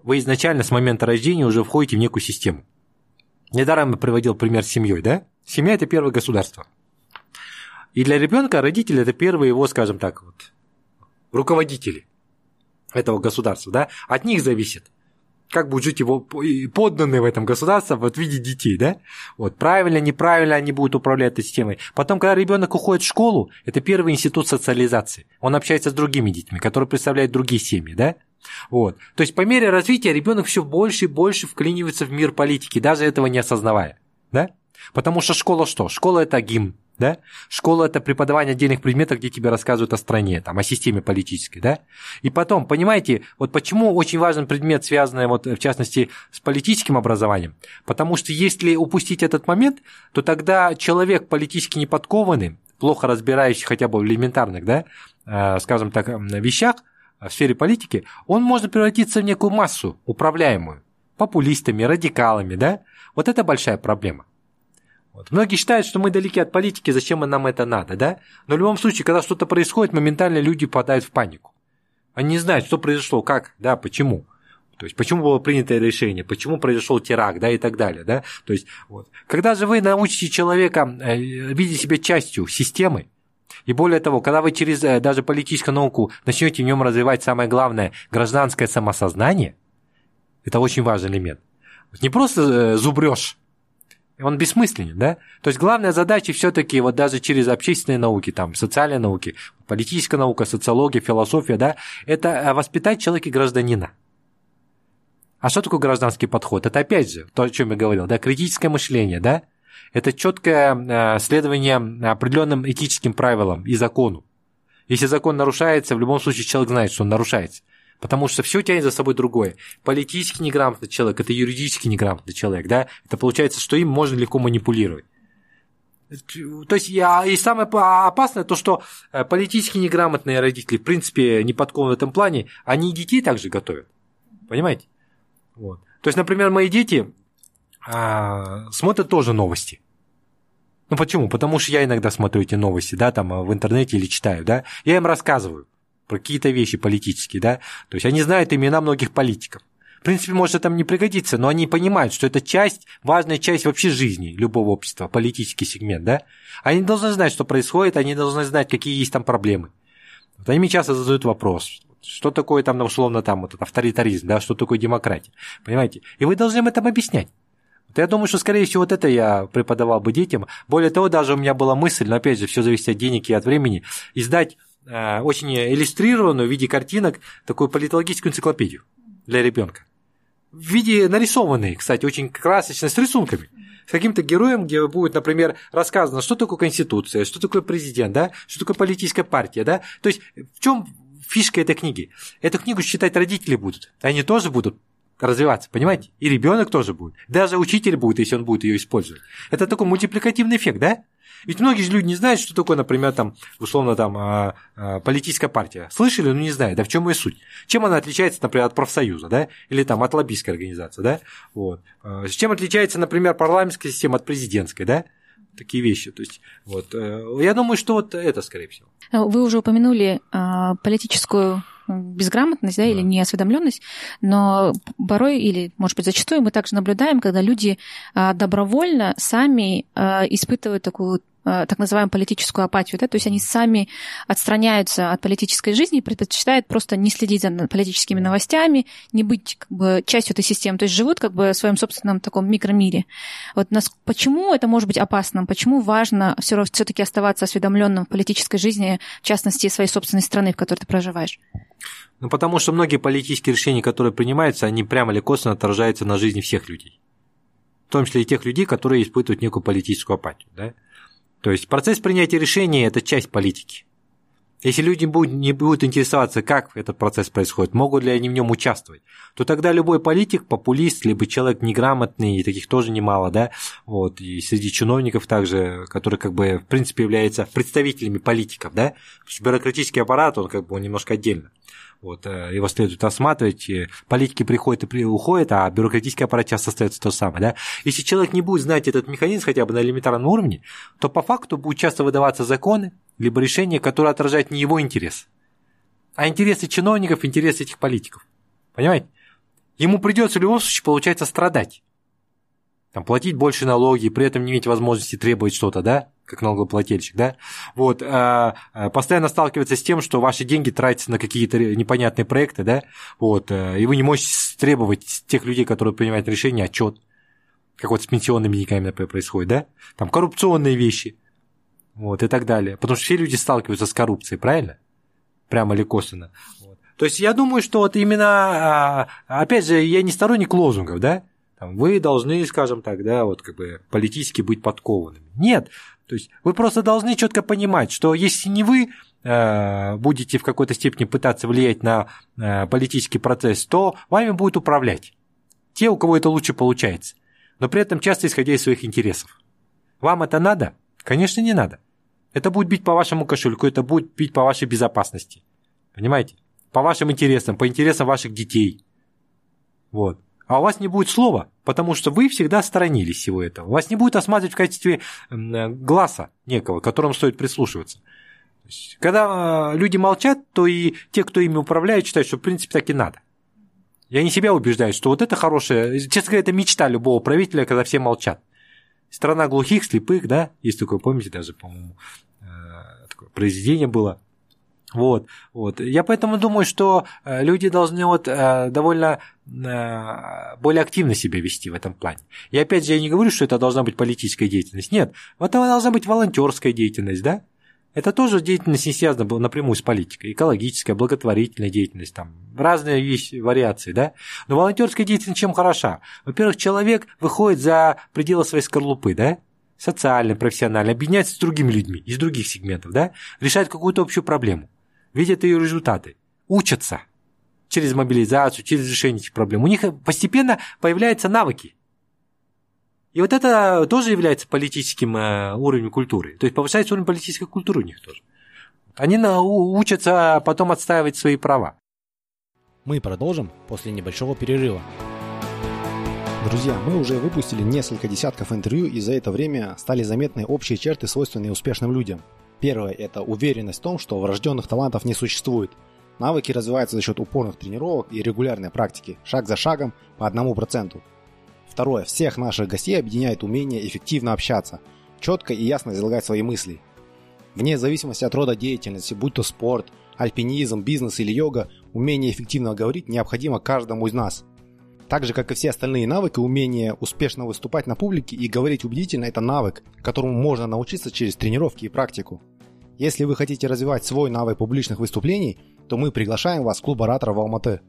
вы изначально с момента рождения уже входите в некую систему. Недаром я приводил пример с семьей, да? Семья – это первое государство. И для ребенка родители это первые его, скажем так, вот, руководители этого государства, да, от них зависит, как будут жить его подданные в этом государстве вот в виде детей, да? Вот, правильно, неправильно они будут управлять этой системой. Потом, когда ребенок уходит в школу, это первый институт социализации. Он общается с другими детьми, которые представляют другие семьи, да? Вот. То есть по мере развития ребенок все больше и больше вклинивается в мир политики, даже этого не осознавая, да? Потому что школа что? Школа это гимн, да? Школа – это преподавание отдельных предметов, где тебе рассказывают о стране, там, о системе политической, да? И потом, понимаете, вот почему очень важен предмет, связанный, вот, в частности, с политическим образованием? Потому что если упустить этот момент, то тогда человек политически неподкованный, плохо разбирающий хотя бы в элементарных, да, э, скажем так, вещах, в сфере политики, он может превратиться в некую массу управляемую популистами, радикалами, да? Вот это большая проблема. Вот. Многие считают, что мы далеки от политики, зачем нам это надо, да? Но в любом случае, когда что-то происходит, моментально люди попадают в панику. Они не знают, что произошло, как, да, почему. То есть, почему было принято решение, почему произошел теракт, да, и так далее, да. То есть, вот. Когда же вы научите человека э, видеть себя частью системы, и более того, когда вы через э, даже политическую науку начнете в нем развивать самое главное гражданское самосознание, это очень важный элемент. Не просто э, зубрешь он бессмысленен, да? То есть главная задача все-таки вот даже через общественные науки, там, социальные науки, политическая наука, социология, философия, да, это э, воспитать человека гражданина. А что такое гражданский подход? Это опять же то, о чем я говорил, да, критическое мышление, да? Это четкое э, следование определенным этическим правилам и закону. Если закон нарушается, в любом случае человек знает, что он нарушается. Потому что все тянет за собой другое. Политически неграмотный человек – это юридически неграмотный человек, да? Это получается, что им можно легко манипулировать. То есть, и самое опасное то, что э, политически неграмотные родители, в принципе, не подкованы в этом плане, они детей также готовят. Понимаете? Вот. То есть, например, мои дети а, смотрят тоже новости. Ну почему? Потому что я иногда смотрю эти новости, да, там в интернете или читаю, да, я им рассказываю про какие-то вещи политические, да, то есть они знают имена многих политиков. В принципе, может, это им не пригодится, но они понимают, что это часть, важная часть вообще жизни любого общества, политический сегмент, да. Они должны знать, что происходит, они должны знать, какие есть там проблемы. Вот они мне часто задают вопрос, что такое там, условно, там, вот авторитаризм, да, что такое демократия, понимаете? И вы должны им это объяснять. я думаю, что, скорее всего, вот это я преподавал бы детям. Более того, даже у меня была мысль, но опять же, все зависит от денег и от времени, издать очень иллюстрированную в виде картинок такую политологическую энциклопедию для ребенка. В виде нарисованной, кстати, очень красочной, с рисунками с каким-то героем, где будет, например, рассказано, что такое Конституция, что такое президент, да, что такое политическая партия, да. То есть в чем фишка этой книги? Эту книгу читать родители будут. Они тоже будут развиваться, понимаете? И ребенок тоже будет. Даже учитель будет, если он будет ее использовать. Это такой мультипликативный эффект, да? Ведь многие люди не знают, что такое, например, там, условно, там, а, а, политическая партия. Слышали, но не знают. Да в чем ее суть? Чем она отличается, например, от профсоюза, да? Или там от лоббистской организации, да? Вот. А, чем отличается, например, парламентская система от президентской, да? Такие вещи. То есть, вот. Э, я думаю, что вот это, скорее всего. Вы уже упомянули политическую безграмотность да, да. или неосведомленность, но порой или, может быть, зачастую мы также наблюдаем, когда люди а, добровольно сами а, испытывают такую так называемую политическую апатию, да, то есть они сами отстраняются от политической жизни и предпочитают просто не следить за политическими новостями, не быть как бы, частью этой системы, то есть живут как бы в своем собственном таком микромире. Вот нас, почему это может быть опасным, почему важно все-таки оставаться осведомленным в политической жизни, в частности, своей собственной страны, в которой ты проживаешь? Ну, потому что многие политические решения, которые принимаются, они прямо или косвенно отражаются на жизни всех людей. В том числе и тех людей, которые испытывают некую политическую апатию. Да? То есть процесс принятия решений – это часть политики. Если люди не будут интересоваться, как этот процесс происходит, могут ли они в нем участвовать, то тогда любой политик, популист, либо человек неграмотный, и таких тоже немало, да, вот, и среди чиновников также, которые как бы в принципе являются представителями политиков, да, бюрократический аппарат, он как бы он немножко отдельно. Вот, э, его следует осматривать, политики приходят и уходят, а бюрократический аппарат часто остается то самое. Да? Если человек не будет знать этот механизм хотя бы на элементарном уровне, то по факту будут часто выдаваться законы, либо решения, которые отражают не его интерес, а интересы чиновников, интересы этих политиков. Понимаете? Ему придется в любом случае, получается, страдать. Там, платить больше налоги, при этом не иметь возможности требовать что-то, да? Как налогоплательщик, да, вот, а, а, постоянно сталкиваться с тем, что ваши деньги тратятся на какие-то непонятные проекты, да, вот, э, и вы не можете требовать тех людей, которые принимают решения, отчет, как вот с пенсионными деньгами, например, происходит, да, там коррупционные вещи, вот, и так далее, потому что все люди сталкиваются с коррупцией, правильно? Прямо или косвенно. Вот. То есть я думаю, что вот именно, а, опять же, я не сторонник лозунгов, да, вы должны, скажем так, да, вот как бы политически быть подкованными. Нет, то есть вы просто должны четко понимать, что если не вы э, будете в какой-то степени пытаться влиять на э, политический процесс, то вами будет управлять те, у кого это лучше получается, но при этом часто исходя из своих интересов. Вам это надо? Конечно, не надо. Это будет бить по вашему кошельку, это будет бить по вашей безопасности. Понимаете? По вашим интересам, по интересам ваших детей. Вот а у вас не будет слова, потому что вы всегда сторонились всего этого. Вас не будет осматривать в качестве э, глаза некого, которому стоит прислушиваться. Когда э, люди молчат, то и те, кто ими управляет, считают, что в принципе так и надо. Я не себя убеждаю, что вот это хорошее, честно говоря, это мечта любого правителя, когда все молчат. Страна глухих, слепых, да, есть такое, помните, даже, по-моему, э, такое произведение было – вот, вот. Я поэтому думаю, что э, люди должны вот э, довольно э, более активно себя вести в этом плане. И опять же, я не говорю, что это должна быть политическая деятельность. Нет, это должна быть волонтерская деятельность, да? Это тоже деятельность не связана была напрямую с политикой. Экологическая, благотворительная деятельность, там разные вещи, вариации, да? Но волонтерская деятельность чем хороша? Во-первых, человек выходит за пределы своей скорлупы, да? социально, профессионально, объединяется с другими людьми из других сегментов, да? решает какую-то общую проблему видят ее результаты, учатся через мобилизацию, через решение этих проблем. У них постепенно появляются навыки. И вот это тоже является политическим э, уровнем культуры. То есть повышается уровень политической культуры у них тоже. Они учатся потом отстаивать свои права. Мы продолжим после небольшого перерыва. Друзья, мы уже выпустили несколько десятков интервью, и за это время стали заметны общие черты, свойственные успешным людям – Первое – это уверенность в том, что врожденных талантов не существует. Навыки развиваются за счет упорных тренировок и регулярной практики, шаг за шагом по одному проценту. Второе. Всех наших гостей объединяет умение эффективно общаться, четко и ясно излагать свои мысли. Вне зависимости от рода деятельности, будь то спорт, альпинизм, бизнес или йога, умение эффективно говорить необходимо каждому из нас. Так же, как и все остальные навыки, умение успешно выступать на публике и говорить убедительно – это навык, которому можно научиться через тренировки и практику. Если вы хотите развивать свой навык публичных выступлений, то мы приглашаем вас в клуб ораторов Алматы.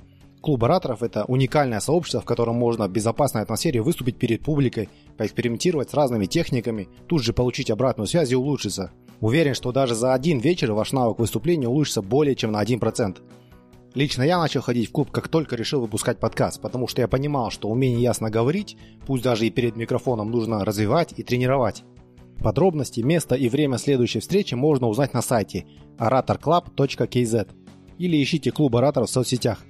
Клуб ораторов – это уникальное сообщество, в котором можно в безопасной атмосфере выступить перед публикой, поэкспериментировать с разными техниками, тут же получить обратную связь и улучшиться. Уверен, что даже за один вечер ваш навык выступления улучшится более чем на 1%. Лично я начал ходить в клуб, как только решил выпускать подкаст, потому что я понимал, что умение ясно говорить, пусть даже и перед микрофоном, нужно развивать и тренировать. Подробности, место и время следующей встречи можно узнать на сайте oratorclub.kz или ищите клуб ораторов в соцсетях.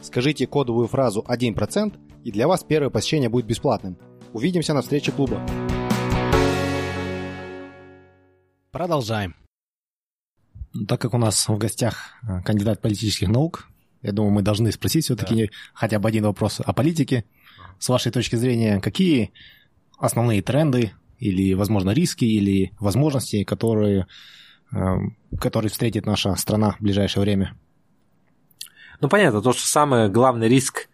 Скажите кодовую фразу 1% и для вас первое посещение будет бесплатным. Увидимся на встрече клуба. Продолжаем. Так как у нас в гостях э, кандидат политических наук, я думаю, мы должны спросить все-таки да. хотя бы один вопрос о политике. С вашей точки зрения, какие основные тренды или, возможно, риски или возможности, которые, э, которые встретит наша страна в ближайшее время? Ну, понятно, то, что самый главный риск,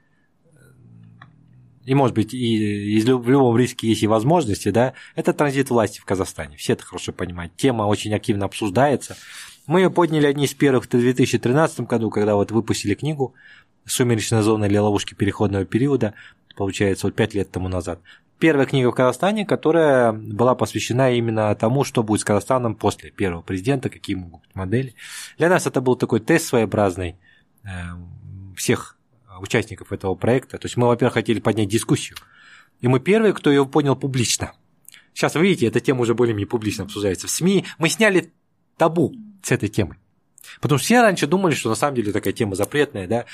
и, может быть, и из, в любом риске есть и возможности, да, это транзит власти в Казахстане. Все это хорошо понимают. Тема очень активно обсуждается. Мы ее подняли одни из первых в 2013 году, когда вот выпустили книгу «Сумеречная зона или ловушки переходного периода», получается, вот пять лет тому назад. Первая книга в Казахстане, которая была посвящена именно тому, что будет с Казахстаном после первого президента, какие могут быть модели. Для нас это был такой тест своеобразный э, всех участников этого проекта. То есть мы, во-первых, хотели поднять дискуссию. И мы первые, кто ее понял публично. Сейчас, вы видите, эта тема уже более-менее публично обсуждается в СМИ. Мы сняли табу с этой темой. Потому что все раньше думали, что на самом деле такая тема запретная, да.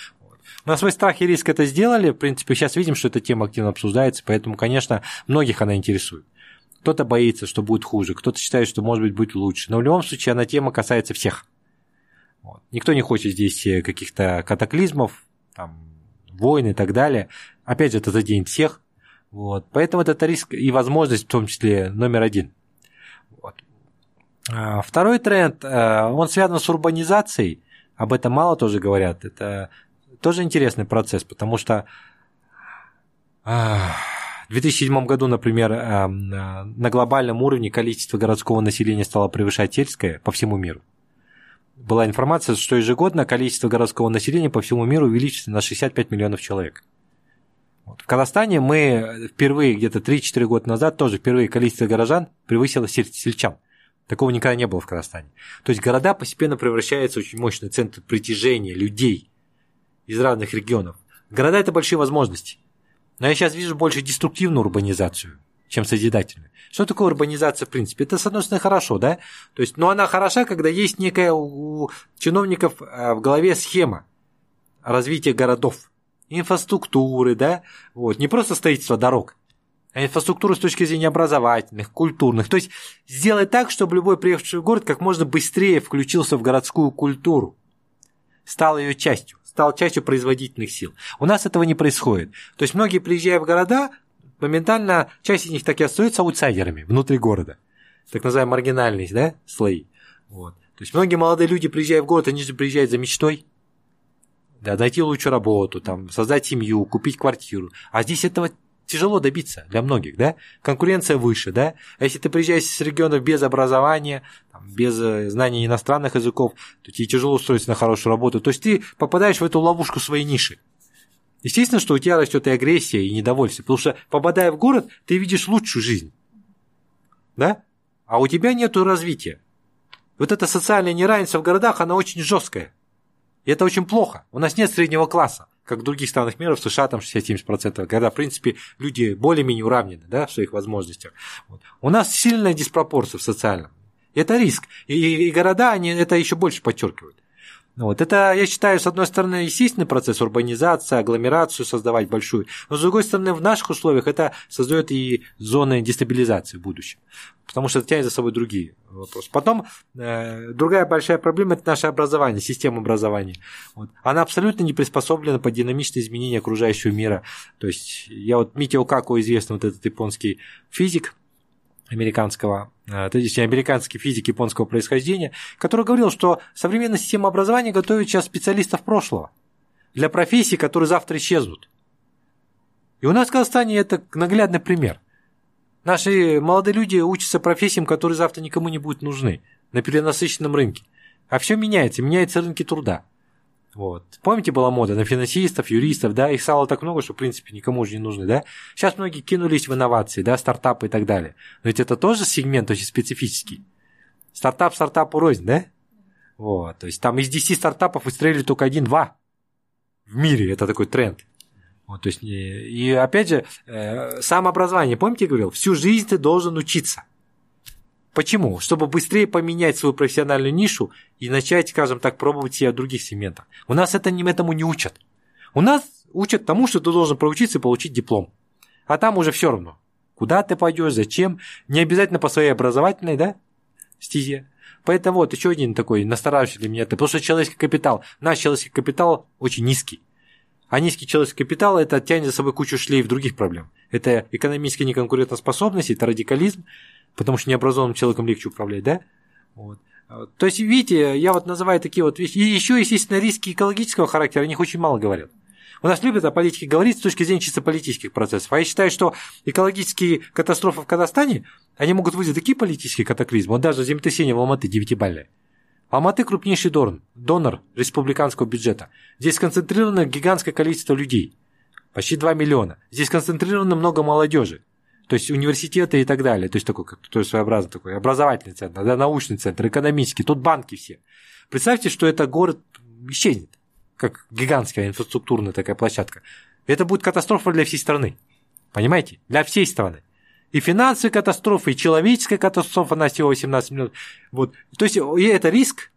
На свой страх и риск это сделали. В принципе, сейчас видим, что эта тема активно обсуждается, поэтому, конечно, многих она интересует. Кто-то боится, что будет хуже, кто-то считает, что, может быть, будет лучше. Но в любом случае, она тема касается всех. Вот. Никто не хочет здесь э, каких-то катаклизмов, там, войн и так далее. Опять же, это заденет всех. Вот. Поэтому это риск и возможность, в том числе, номер один. А, второй тренд, э, он связан с урбанизацией, об этом мало тоже говорят, это тоже интересный процесс, потому что а, в 2007 году, например, э, на глобальном уровне количество городского населения стало превышать сельское по всему миру. Была информация, что ежегодно количество городского населения по всему миру увеличится на 65 миллионов человек. В Казахстане мы впервые, где-то 3-4 года назад, тоже впервые количество горожан превысило сельчан. Такого никогда не было в Казахстане. То есть города постепенно превращаются в очень мощный центр притяжения людей из разных регионов. Города – это большие возможности. Но я сейчас вижу больше деструктивную урбанизацию, чем созидательную. Что такое урбанизация в принципе? Это, с одной стороны, хорошо, да? То есть, но она хороша, когда есть некая у чиновников э, в голове схема развития городов, инфраструктуры, да? Вот. Не просто строительство дорог, а инфраструктуру с точки зрения образовательных, культурных. То есть сделать так, чтобы любой приехавший в город как можно быстрее включился в городскую культуру, стал ее частью, стал частью производительных сил. У нас этого не происходит. То есть многие, приезжая в города, моментально часть из них так и остаются аутсайдерами внутри города. Так называемые маргинальные да, слои. Вот. То есть многие молодые люди, приезжая в город, они же приезжают за мечтой. Да, найти лучшую работу, там, создать семью, купить квартиру. А здесь этого тяжело добиться для многих, да? Конкуренция выше, да? А если ты приезжаешь с регионов без образования, без э, знания иностранных языков, то тебе тяжело устроиться на хорошую работу. То есть ты попадаешь в эту ловушку своей ниши. Естественно, что у тебя растет и агрессия, и недовольство, потому что, попадая в город, ты видишь лучшую жизнь. Да? А у тебя нет развития. Вот это социальное неравенство в городах, оно очень жесткое. И это очень плохо. У нас нет среднего класса как в других странах мира, в США там 60-70%, когда, в принципе, люди более-менее уравнены да, в своих возможностях. Вот. У нас сильная диспропорция в социальном. Это риск. И, и города, они это еще больше подчеркивают. Вот. Это, я считаю, с одной стороны, естественный процесс урбанизации, агломерацию создавать большую, но с другой стороны, в наших условиях это создает и зоны дестабилизации в будущем, потому что это тянет за собой другие вопросы. Потом, э, другая большая проблема – это наше образование, система образования. Вот. Она абсолютно не приспособлена под динамичные изменения окружающего мира. То есть, я вот Митио Како, известный вот этот японский физик, американского, э, то есть американский физик японского происхождения, который говорил, что современная система образования готовит сейчас специалистов прошлого для профессий, которые завтра исчезнут. И у нас в Казахстане это наглядный пример. Наши молодые люди учатся профессиям, которые завтра никому не будут нужны на перенасыщенном рынке. А все меняется, меняются рынки труда. Вот. Помните, была мода на финансистов, юристов, да, их стало так много, что, в принципе, никому уже не нужны, да. Сейчас многие кинулись в инновации, да, стартапы и так далее. Но ведь это тоже сегмент очень специфический. Стартап стартапу рознь, да? Вот, то есть там из 10 стартапов выстрелили только один-два в мире, это такой тренд. Вот, то есть, и опять же, э, самообразование, помните, я говорил, всю жизнь ты должен учиться. Почему? Чтобы быстрее поменять свою профессиональную нишу и начать, скажем так, пробовать себя в других сегментах. У нас это, этому не учат. У нас учат тому, что ты должен проучиться и получить диплом. А там уже все равно. Куда ты пойдешь, зачем. Не обязательно по своей образовательной, да, стезе. Поэтому вот еще один такой настораживающий для меня, это потому что человеческий капитал, наш человеческий капитал очень низкий. А низкий человеческий капитал это тянет за собой кучу шлейф других проблем. Это экономическая неконкурентоспособность, это радикализм, потому что необразованным человеком легче управлять, да? Вот. То есть, видите, я вот называю такие вот вещи. И еще, естественно, риски экологического характера, о них очень мало говорят. У нас любят о политике говорить с точки зрения чисто политических процессов. А я считаю, что экологические катастрофы в Казахстане, они могут вызвать такие политические катаклизмы. Вот даже землетрясение в Алматы 9-бальное. Алматы крупнейший донор, донор республиканского бюджета. Здесь сконцентрировано гигантское количество людей. Почти 2 миллиона. Здесь сконцентрировано много молодежи то есть университеты и так далее, то есть такой, как, то есть своеобразный такой образовательный центр, да, научный центр, экономический, тут банки все. Представьте, что это город исчезнет, как гигантская инфраструктурная такая площадка. Это будет катастрофа для всей страны. Понимаете? Для всей страны. И финансовая катастрофа, и человеческая катастрофа на всего 18 минут. Вот. То есть и это риск,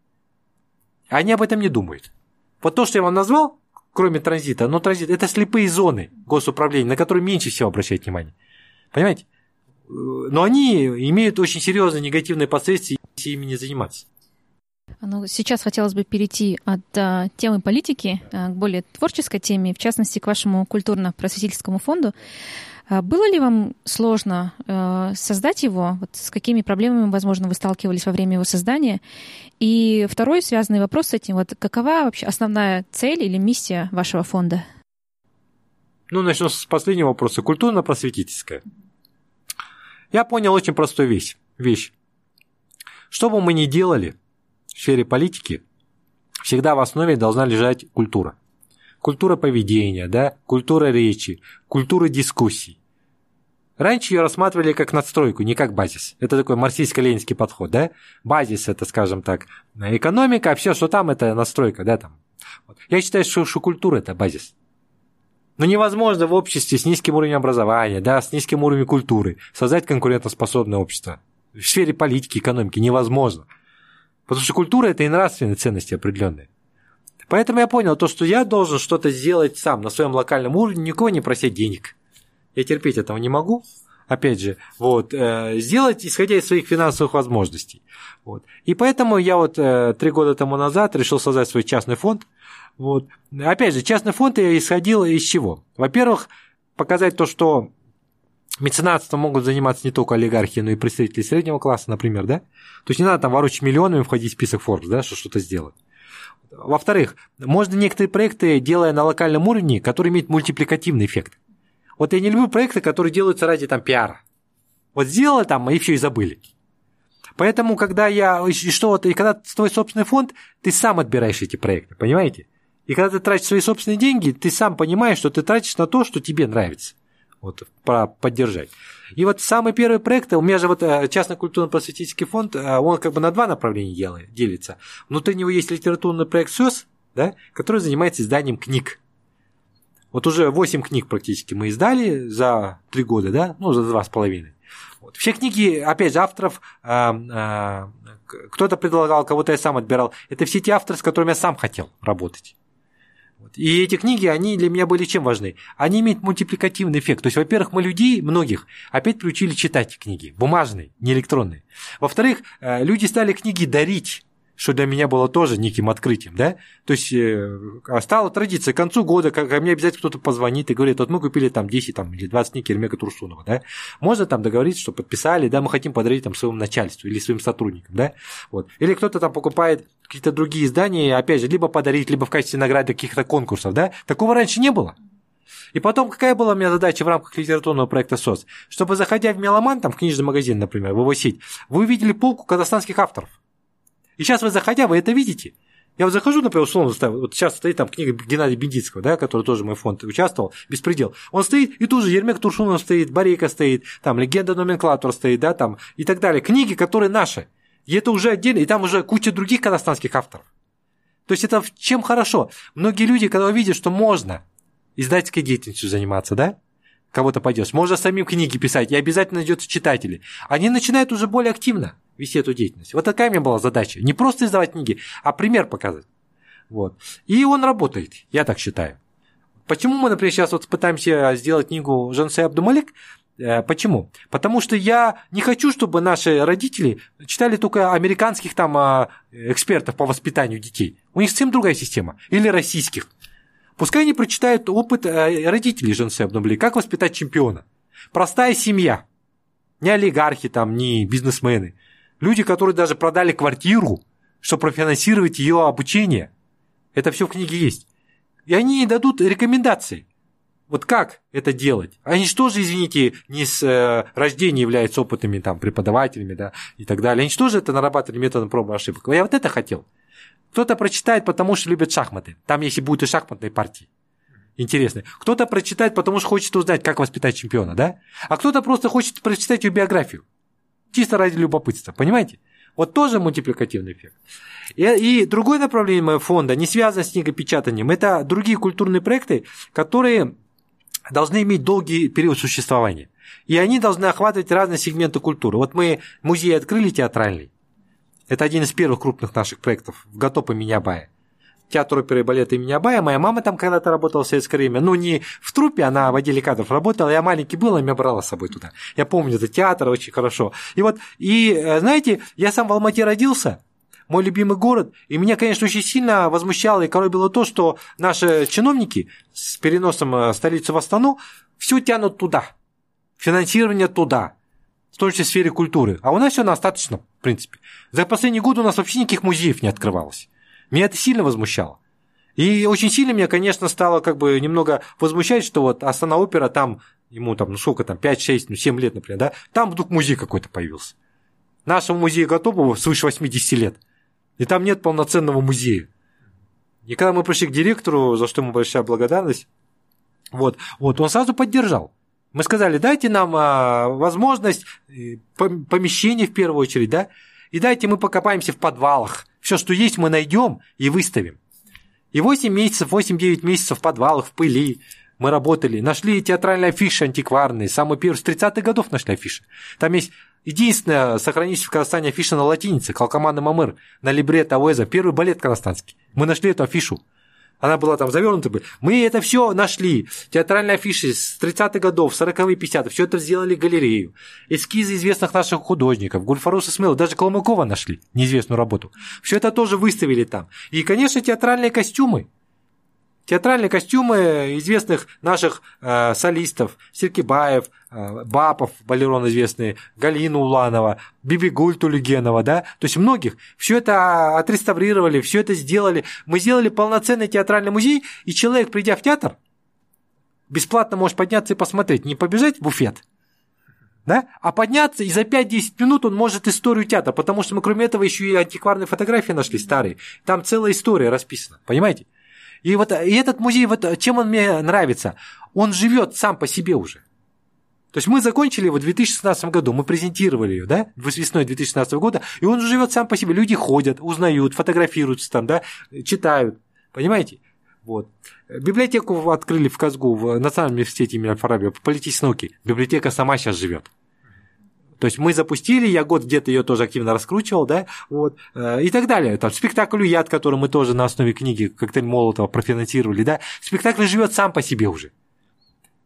они об этом не думают. Вот то, что я вам назвал, кроме транзита, но транзит – это слепые зоны госуправления, на которые меньше всего обращать внимание. Понимаете? Но они имеют очень серьезные негативные последствия, если ими не заниматься. Ну, сейчас хотелось бы перейти от а, темы политики а, к более творческой теме, в частности, к вашему культурно-просветительскому фонду. А, было ли вам сложно а, создать его? Вот с какими проблемами, возможно, вы сталкивались во время его создания? И второй связанный вопрос с этим, вот какова вообще основная цель или миссия вашего фонда? Ну, начну с последнего вопроса. Культурно-просветительская. Я понял очень простую вещь. вещь. Что бы мы ни делали в сфере политики, всегда в основе должна лежать культура. Культура поведения, да, культура речи, культура дискуссий. Раньше ее рассматривали как надстройку, не как базис. Это такой марксистско-ленинский подход, да? Базис это, скажем так, экономика, а все, что там, это настройка, да, там. Я считаю, что, что культура это базис. Но невозможно в обществе с низким уровнем образования, да, с низким уровнем культуры создать конкурентоспособное общество. В сфере политики, экономики невозможно. Потому что культура – это и нравственные ценности определенные. Поэтому я понял то, что я должен что-то сделать сам на своем локальном уровне, никого не просить денег. Я терпеть этого не могу. Опять же, вот, э, сделать, исходя из своих финансовых возможностей. Вот. И поэтому я вот э, три года тому назад решил создать свой частный фонд – вот. Опять же, частный фонд я исходил из чего? Во-первых, показать то, что меценатством могут заниматься не только олигархи, но и представители среднего класса, например, да? То есть не надо там ворочать миллионами входить в список Forbes, да, что что-то сделать. Во-вторых, можно некоторые проекты, делая на локальном уровне, которые имеют мультипликативный эффект. Вот я не люблю проекты, которые делаются ради там пиара. Вот сделали там, и все и забыли. Поэтому, когда я, и что вот, и когда твой собственный фонд, ты сам отбираешь эти проекты, понимаете? И когда ты тратишь свои собственные деньги, ты сам понимаешь, что ты тратишь на то, что тебе нравится. Вот, про поддержать. И вот самый первый проект, у меня же вот э, частный культурно-просветительский фонд, э, он как бы на два направления делает, делится. Внутри него есть литературный проект СОС, да, который занимается изданием книг. Вот уже 8 книг практически мы издали за 3 года, да, ну, за два с половиной. Вот. Все книги, опять же, авторов, э, э, кто-то предлагал, кого-то я сам отбирал. Это все те авторы, с которыми я сам хотел работать. И эти книги, они для меня были чем важны? Они имеют мультипликативный эффект. То есть, во-первых, мы людей, многих, опять приучили читать книги, бумажные, не электронные. Во-вторых, э, люди стали книги дарить что для меня было тоже неким открытием, да? То есть э, стала традиция к концу года, ко мне обязательно кто-то позвонит и говорит, вот мы купили там 10 там, или 20 книг Ермека Турсунова, да? Можно там договориться, что подписали, да, мы хотим подарить там своему начальству или своим сотрудникам, да? Вот. Или кто-то там покупает какие-то другие издания, опять же, либо подарить, либо в качестве награды каких-то конкурсов, да? Такого раньше не было. И потом, какая была у меня задача в рамках литературного проекта СОС? Чтобы, заходя в Меломан, там, в книжный магазин, например, в его сеть, вы увидели полку казахстанских авторов. И сейчас вы, заходя, вы это видите. Я вот захожу, например, условно, вот сейчас стоит там книга Геннадия Бендицкого, да, который тоже мой фонд участвовал, «Беспредел». Он стоит, и тут же Ермек Туршунов стоит, Барейка стоит, там «Легенда номенклатор» стоит, да, там, и так далее. Книги, которые наши. И это уже отдельно, и там уже куча других казахстанских авторов. То есть это чем хорошо? Многие люди, когда увидят, что можно издательской деятельностью заниматься, да, кого-то пойдет, можно самим книги писать, и обязательно найдется читатели, они начинают уже более активно вести эту деятельность. Вот такая у меня была задача. Не просто издавать книги, а пример показать. Вот. И он работает, я так считаю. Почему мы, например, сейчас вот пытаемся сделать книгу Жансе Абдумалик? Э, почему? Потому что я не хочу, чтобы наши родители читали только американских там а, экспертов по воспитанию детей. У них совсем другая система. Или российских. Пускай они прочитают опыт э, родителей Жансе Абдумалик, как воспитать чемпиона. Простая семья. Не олигархи там, не бизнесмены. Люди, которые даже продали квартиру, чтобы профинансировать ее обучение. Это все в книге есть. И они дадут рекомендации. Вот как это делать? Они же, извините, не с э, рождения являются опытными там, преподавателями да, и так далее. Они же это нарабатывали методом пробы ошибок? Я вот это хотел. Кто-то прочитает, потому что любит шахматы. Там, если будут и шахматные партии. Интересные. Кто-то прочитает, потому что хочет узнать, как воспитать чемпиона, да? А кто-то просто хочет прочитать ее биографию. Чисто ради любопытства, понимаете? Вот тоже мультипликативный эффект. И, и другое направление фонда не связано с книгопечатанием. Это другие культурные проекты, которые должны иметь долгий период существования. И они должны охватывать разные сегменты культуры. Вот мы музей открыли театральный. Это один из первых крупных наших проектов в Гатопе Минябае театр оперы и балета имени Абая. Моя мама там когда-то работала в советское время. Ну, не в трупе, она в отделе кадров работала. Я маленький был, и меня брала с собой туда. Я помню этот театр очень хорошо. И вот, и э, знаете, я сам в Алмате родился, мой любимый город. И меня, конечно, очень сильно возмущало и коробило то, что наши чиновники с переносом э, столицы в Астану все тянут туда. Финансирование туда. В том числе в сфере культуры. А у нас все на остаточном, в принципе. За последние годы у нас вообще никаких музеев не открывалось. Меня это сильно возмущало. И очень сильно меня, конечно, стало как бы немного возмущать, что вот Астана опера там, ему там, ну сколько там, 5, 6, ну 7 лет, например, да, там вдруг музей какой-то появился. Нашему музею Готового свыше 80 лет. И там нет полноценного музея. И когда мы пришли к директору, за что ему большая благодарность, вот, вот, он сразу поддержал. Мы сказали, дайте нам а, возможность, э, помещение в первую очередь, да, и дайте мы покопаемся в подвалах, все, что есть, мы найдем и выставим. И 8 месяцев, 8-9 месяцев в подвалах, в пыли мы работали. Нашли театральные афиши антикварные. Самые первые, с 30-х годов нашли афиши. Там есть единственная сохранившаяся в Казахстане афиша на латинице, Калкаман и Мамыр, на либрет Ауэза, первый балет казахстанский. Мы нашли эту афишу. Она была там завернута. Мы это все нашли. Театральные афиши с 30-х годов, 40-е, 50-е. Все это сделали галерею. Эскизы известных наших художников. Гульфарус Исмаил, даже Калмыкова нашли, неизвестную работу. Все это тоже выставили там. И, конечно, театральные костюмы. Театральные костюмы известных наших э, солистов, Серкибаев, э, Бапов, балерон известный, Галина Уланова, Бибигуль Тулигенова, да, то есть многих. Все это отреставрировали, все это сделали. Мы сделали полноценный театральный музей, и человек, придя в театр, бесплатно может подняться и посмотреть, не побежать в буфет, да? А подняться, и за 5-10 минут он может историю театра, потому что мы, кроме этого, еще и антикварные фотографии нашли старые. Там целая история расписана, понимаете? И вот и этот музей, вот чем он мне нравится, он живет сам по себе уже. То есть мы закончили его в 2016 году, мы презентировали ее, да, весной 2016 года, и он живет сам по себе. Люди ходят, узнают, фотографируются там, да, читают. Понимаете? Вот. Библиотеку открыли в Казгу, в Национальном университете имени Аль-Фараби, по политической науке. Библиотека сама сейчас живет. То есть мы запустили, я год где-то ее тоже активно раскручивал, да, вот, э, и так далее. Там спектакль «Яд», который мы тоже на основе книги «Коктейль Молотова» профинансировали, да, спектакль живет сам по себе уже.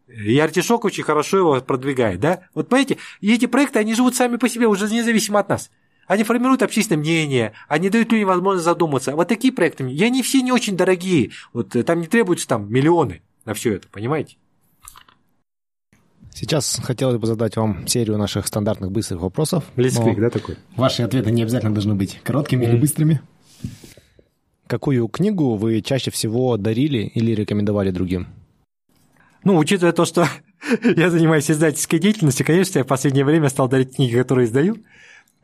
И Артишок очень хорошо его продвигает, да. Вот понимаете, и эти проекты, они живут сами по себе, уже независимо от нас. Они формируют общественное мнение, они дают людям возможность задуматься. Вот такие проекты, и они все не очень дорогие. Вот э, там не требуются там миллионы на все это, понимаете? Сейчас хотелось бы задать вам серию наших стандартных быстрых вопросов. Блицквик, да, такой? Ваши ответы не обязательно должны быть короткими mm. или быстрыми. Какую книгу вы чаще всего дарили или рекомендовали другим? Ну, учитывая то, что я занимаюсь издательской деятельностью, конечно, я в последнее время стал дарить книги, которые издаю.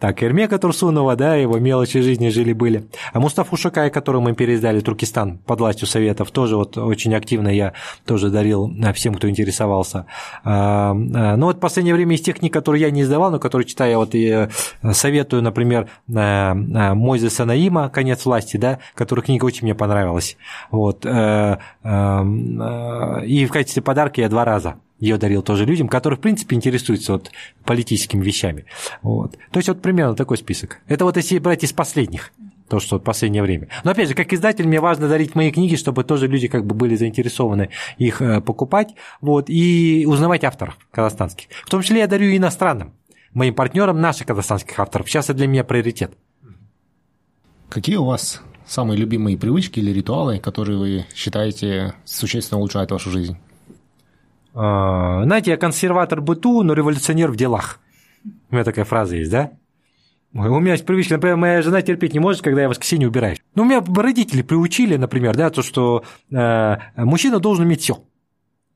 Так, Эрмека Турсунова, да, его «Мелочи жизни» жили-были. А Мустафу Шакая, которого мы переиздали, Туркестан, под властью Советов, тоже вот очень активно я тоже дарил всем, кто интересовался. А, а, ну вот в последнее время из тех книг, которые я не издавал, но которые читаю, вот и э, советую, например, э, э, Мойзеса Наима «Конец власти», да, которая книга очень мне понравилась. Вот. И в качестве подарка я два раза ее дарил тоже людям, которые, в принципе, интересуются вот политическими вещами. Вот. То есть вот примерно такой список. Это вот если брать из последних то, что в последнее время. Но опять же, как издатель, мне важно дарить мои книги, чтобы тоже люди как бы были заинтересованы их э, покупать вот, и узнавать авторов казахстанских. В том числе я дарю иностранным, моим партнерам наших казахстанских авторов. Сейчас это для меня приоритет. Какие у вас самые любимые привычки или ритуалы, которые вы считаете существенно улучшают вашу жизнь? А, знаете, я консерватор быту, но революционер в делах. У меня такая фраза есть, да? У меня есть привычка, например, моя жена терпеть не может, когда я в воскресенье убираюсь. Ну, меня родители приучили, например, да, то, что э, мужчина должен уметь все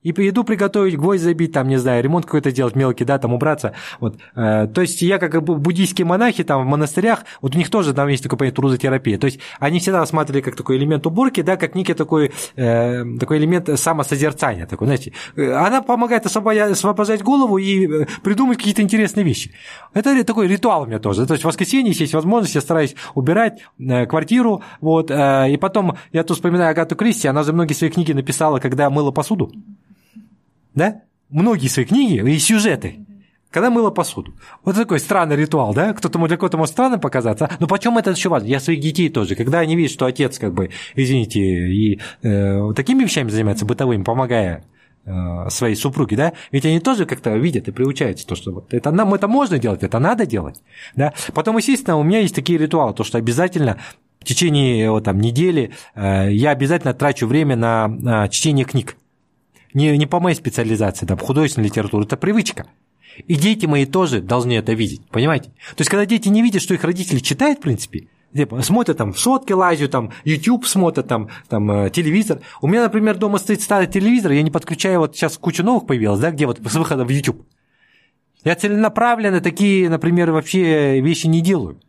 и еду приготовить, гвоздь забить, там, не знаю, ремонт какой-то делать мелкий, да, там убраться. Вот. Э, то есть я как буддийские монахи там в монастырях, вот у них тоже там есть такое понятие трудотерапия. То есть они всегда рассматривали как такой элемент уборки, да, как некий такой, э, такой элемент самосозерцания. Такой, знаете. Э, она помогает освобождать голову и придумать какие-то интересные вещи. Это такой ритуал у меня тоже. То есть в воскресенье, если есть возможность, я стараюсь убирать квартиру, вот, и потом я тут вспоминаю Агату Кристи, она же многие свои книги написала, когда мыла посуду да? Многие свои книги и сюжеты, когда мыла посуду. Вот такой странный ритуал, да? Кто-то для кого-то может странным показаться, но почем это еще важно? Я своих детей тоже, когда они видят, что отец, как бы, извините, и э, такими вещами занимается бытовыми, помогая э, своей супруге, да, ведь они тоже как-то видят и приучаются, то, что вот это нам это можно делать, это надо делать, да. Потом, естественно, у меня есть такие ритуалы, то, что обязательно в течение вот, там, недели э, я обязательно трачу время на, на чтение книг не, не по моей специализации, там, художественная литература, это привычка. И дети мои тоже должны это видеть, понимаете? То есть, когда дети не видят, что их родители читают, в принципе, смотрят там, в сотке лазят, там, YouTube смотрят, там, там, э, телевизор. У меня, например, дома стоит старый телевизор, я не подключаю, вот сейчас куча новых появилась, да, где вот с выхода в YouTube. Я целенаправленно такие, например, вообще вещи не делаю.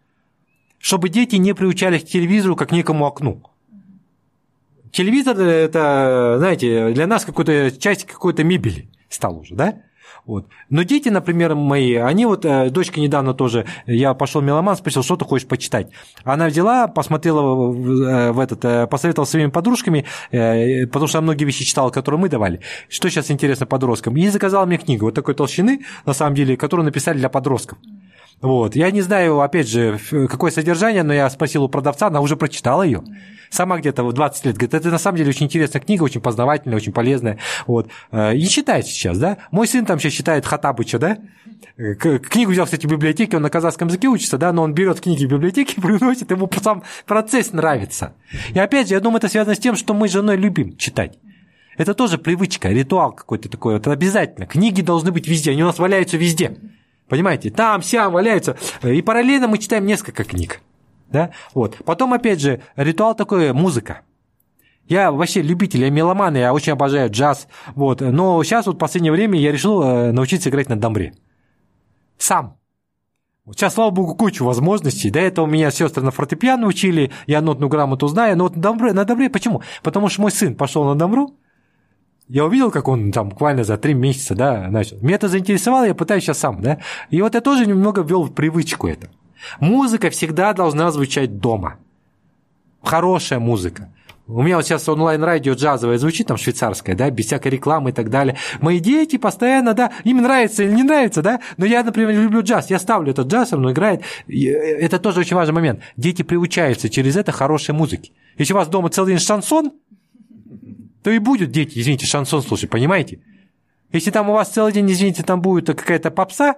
Чтобы дети не приучались к телевизору как к некому окну. Телевизор – это, знаете, для нас какой-то часть какой-то мебели стал уже, да? Вот. Но дети, например, мои, они вот, э, дочка недавно тоже, я пошел меломан, спросил, что ты хочешь почитать. Она взяла, посмотрела в, э, этот, э, посоветовала своими подружками, потому что многие вещи читала, которые мы давали, что сейчас интересно подросткам, и заказала мне книгу вот такой толщины, на самом деле, которую написали для подростков. Вот. Я не знаю, опять же, какое содержание, но я спросил у продавца, она уже прочитала ее. Сама где-то в 20 лет. Говорит, это на самом деле очень интересная книга, очень познавательная, очень полезная. Вот. Э, и читает сейчас, да. Мой сын там сейчас читает Хатабыча, да. Книгу взял, кстати, в библиотеке, он на казахском языке учится, да, но он берет книги в библиотеке, приносит, ему сам процесс нравится. И опять же, я думаю, это связано с тем, что мы с женой любим читать. Это тоже привычка, ритуал какой-то такой. Это обязательно. Книги должны быть везде, они у нас валяются везде. Понимаете, там, вся валяются. И параллельно мы читаем несколько книг. Да? Вот. Потом, опять же, ритуал такой – музыка. Я вообще любитель, я меломан, я очень обожаю джаз. Вот. Но сейчас вот в последнее время я решил э, научиться играть на домбре. Сам. Сейчас, слава богу, кучу возможностей. До этого меня сестры на фортепиано учили, я нотную грамоту знаю, но вот на домбре, на домбре почему? Потому что мой сын пошел на домбру, я увидел, как он там буквально за три месяца, да, начал. Меня это заинтересовало, я пытаюсь сейчас сам, да. И вот я тоже немного ввел в привычку это. Музыка всегда должна звучать дома. Хорошая музыка. У меня вот сейчас онлайн-радио джазовое звучит, там швейцарское, да, без всякой рекламы и так далее. Мои дети постоянно, да, им нравится или не нравится, да, но я, например, люблю джаз, я ставлю этот джаз, он играет. Э, это тоже очень важный момент. Дети приучаются через это хорошей музыке. Если у вас дома целый день шансон, то и будет дети, извините, шансон слушать, понимаете? Если там у вас целый день, извините, там будет какая-то попса,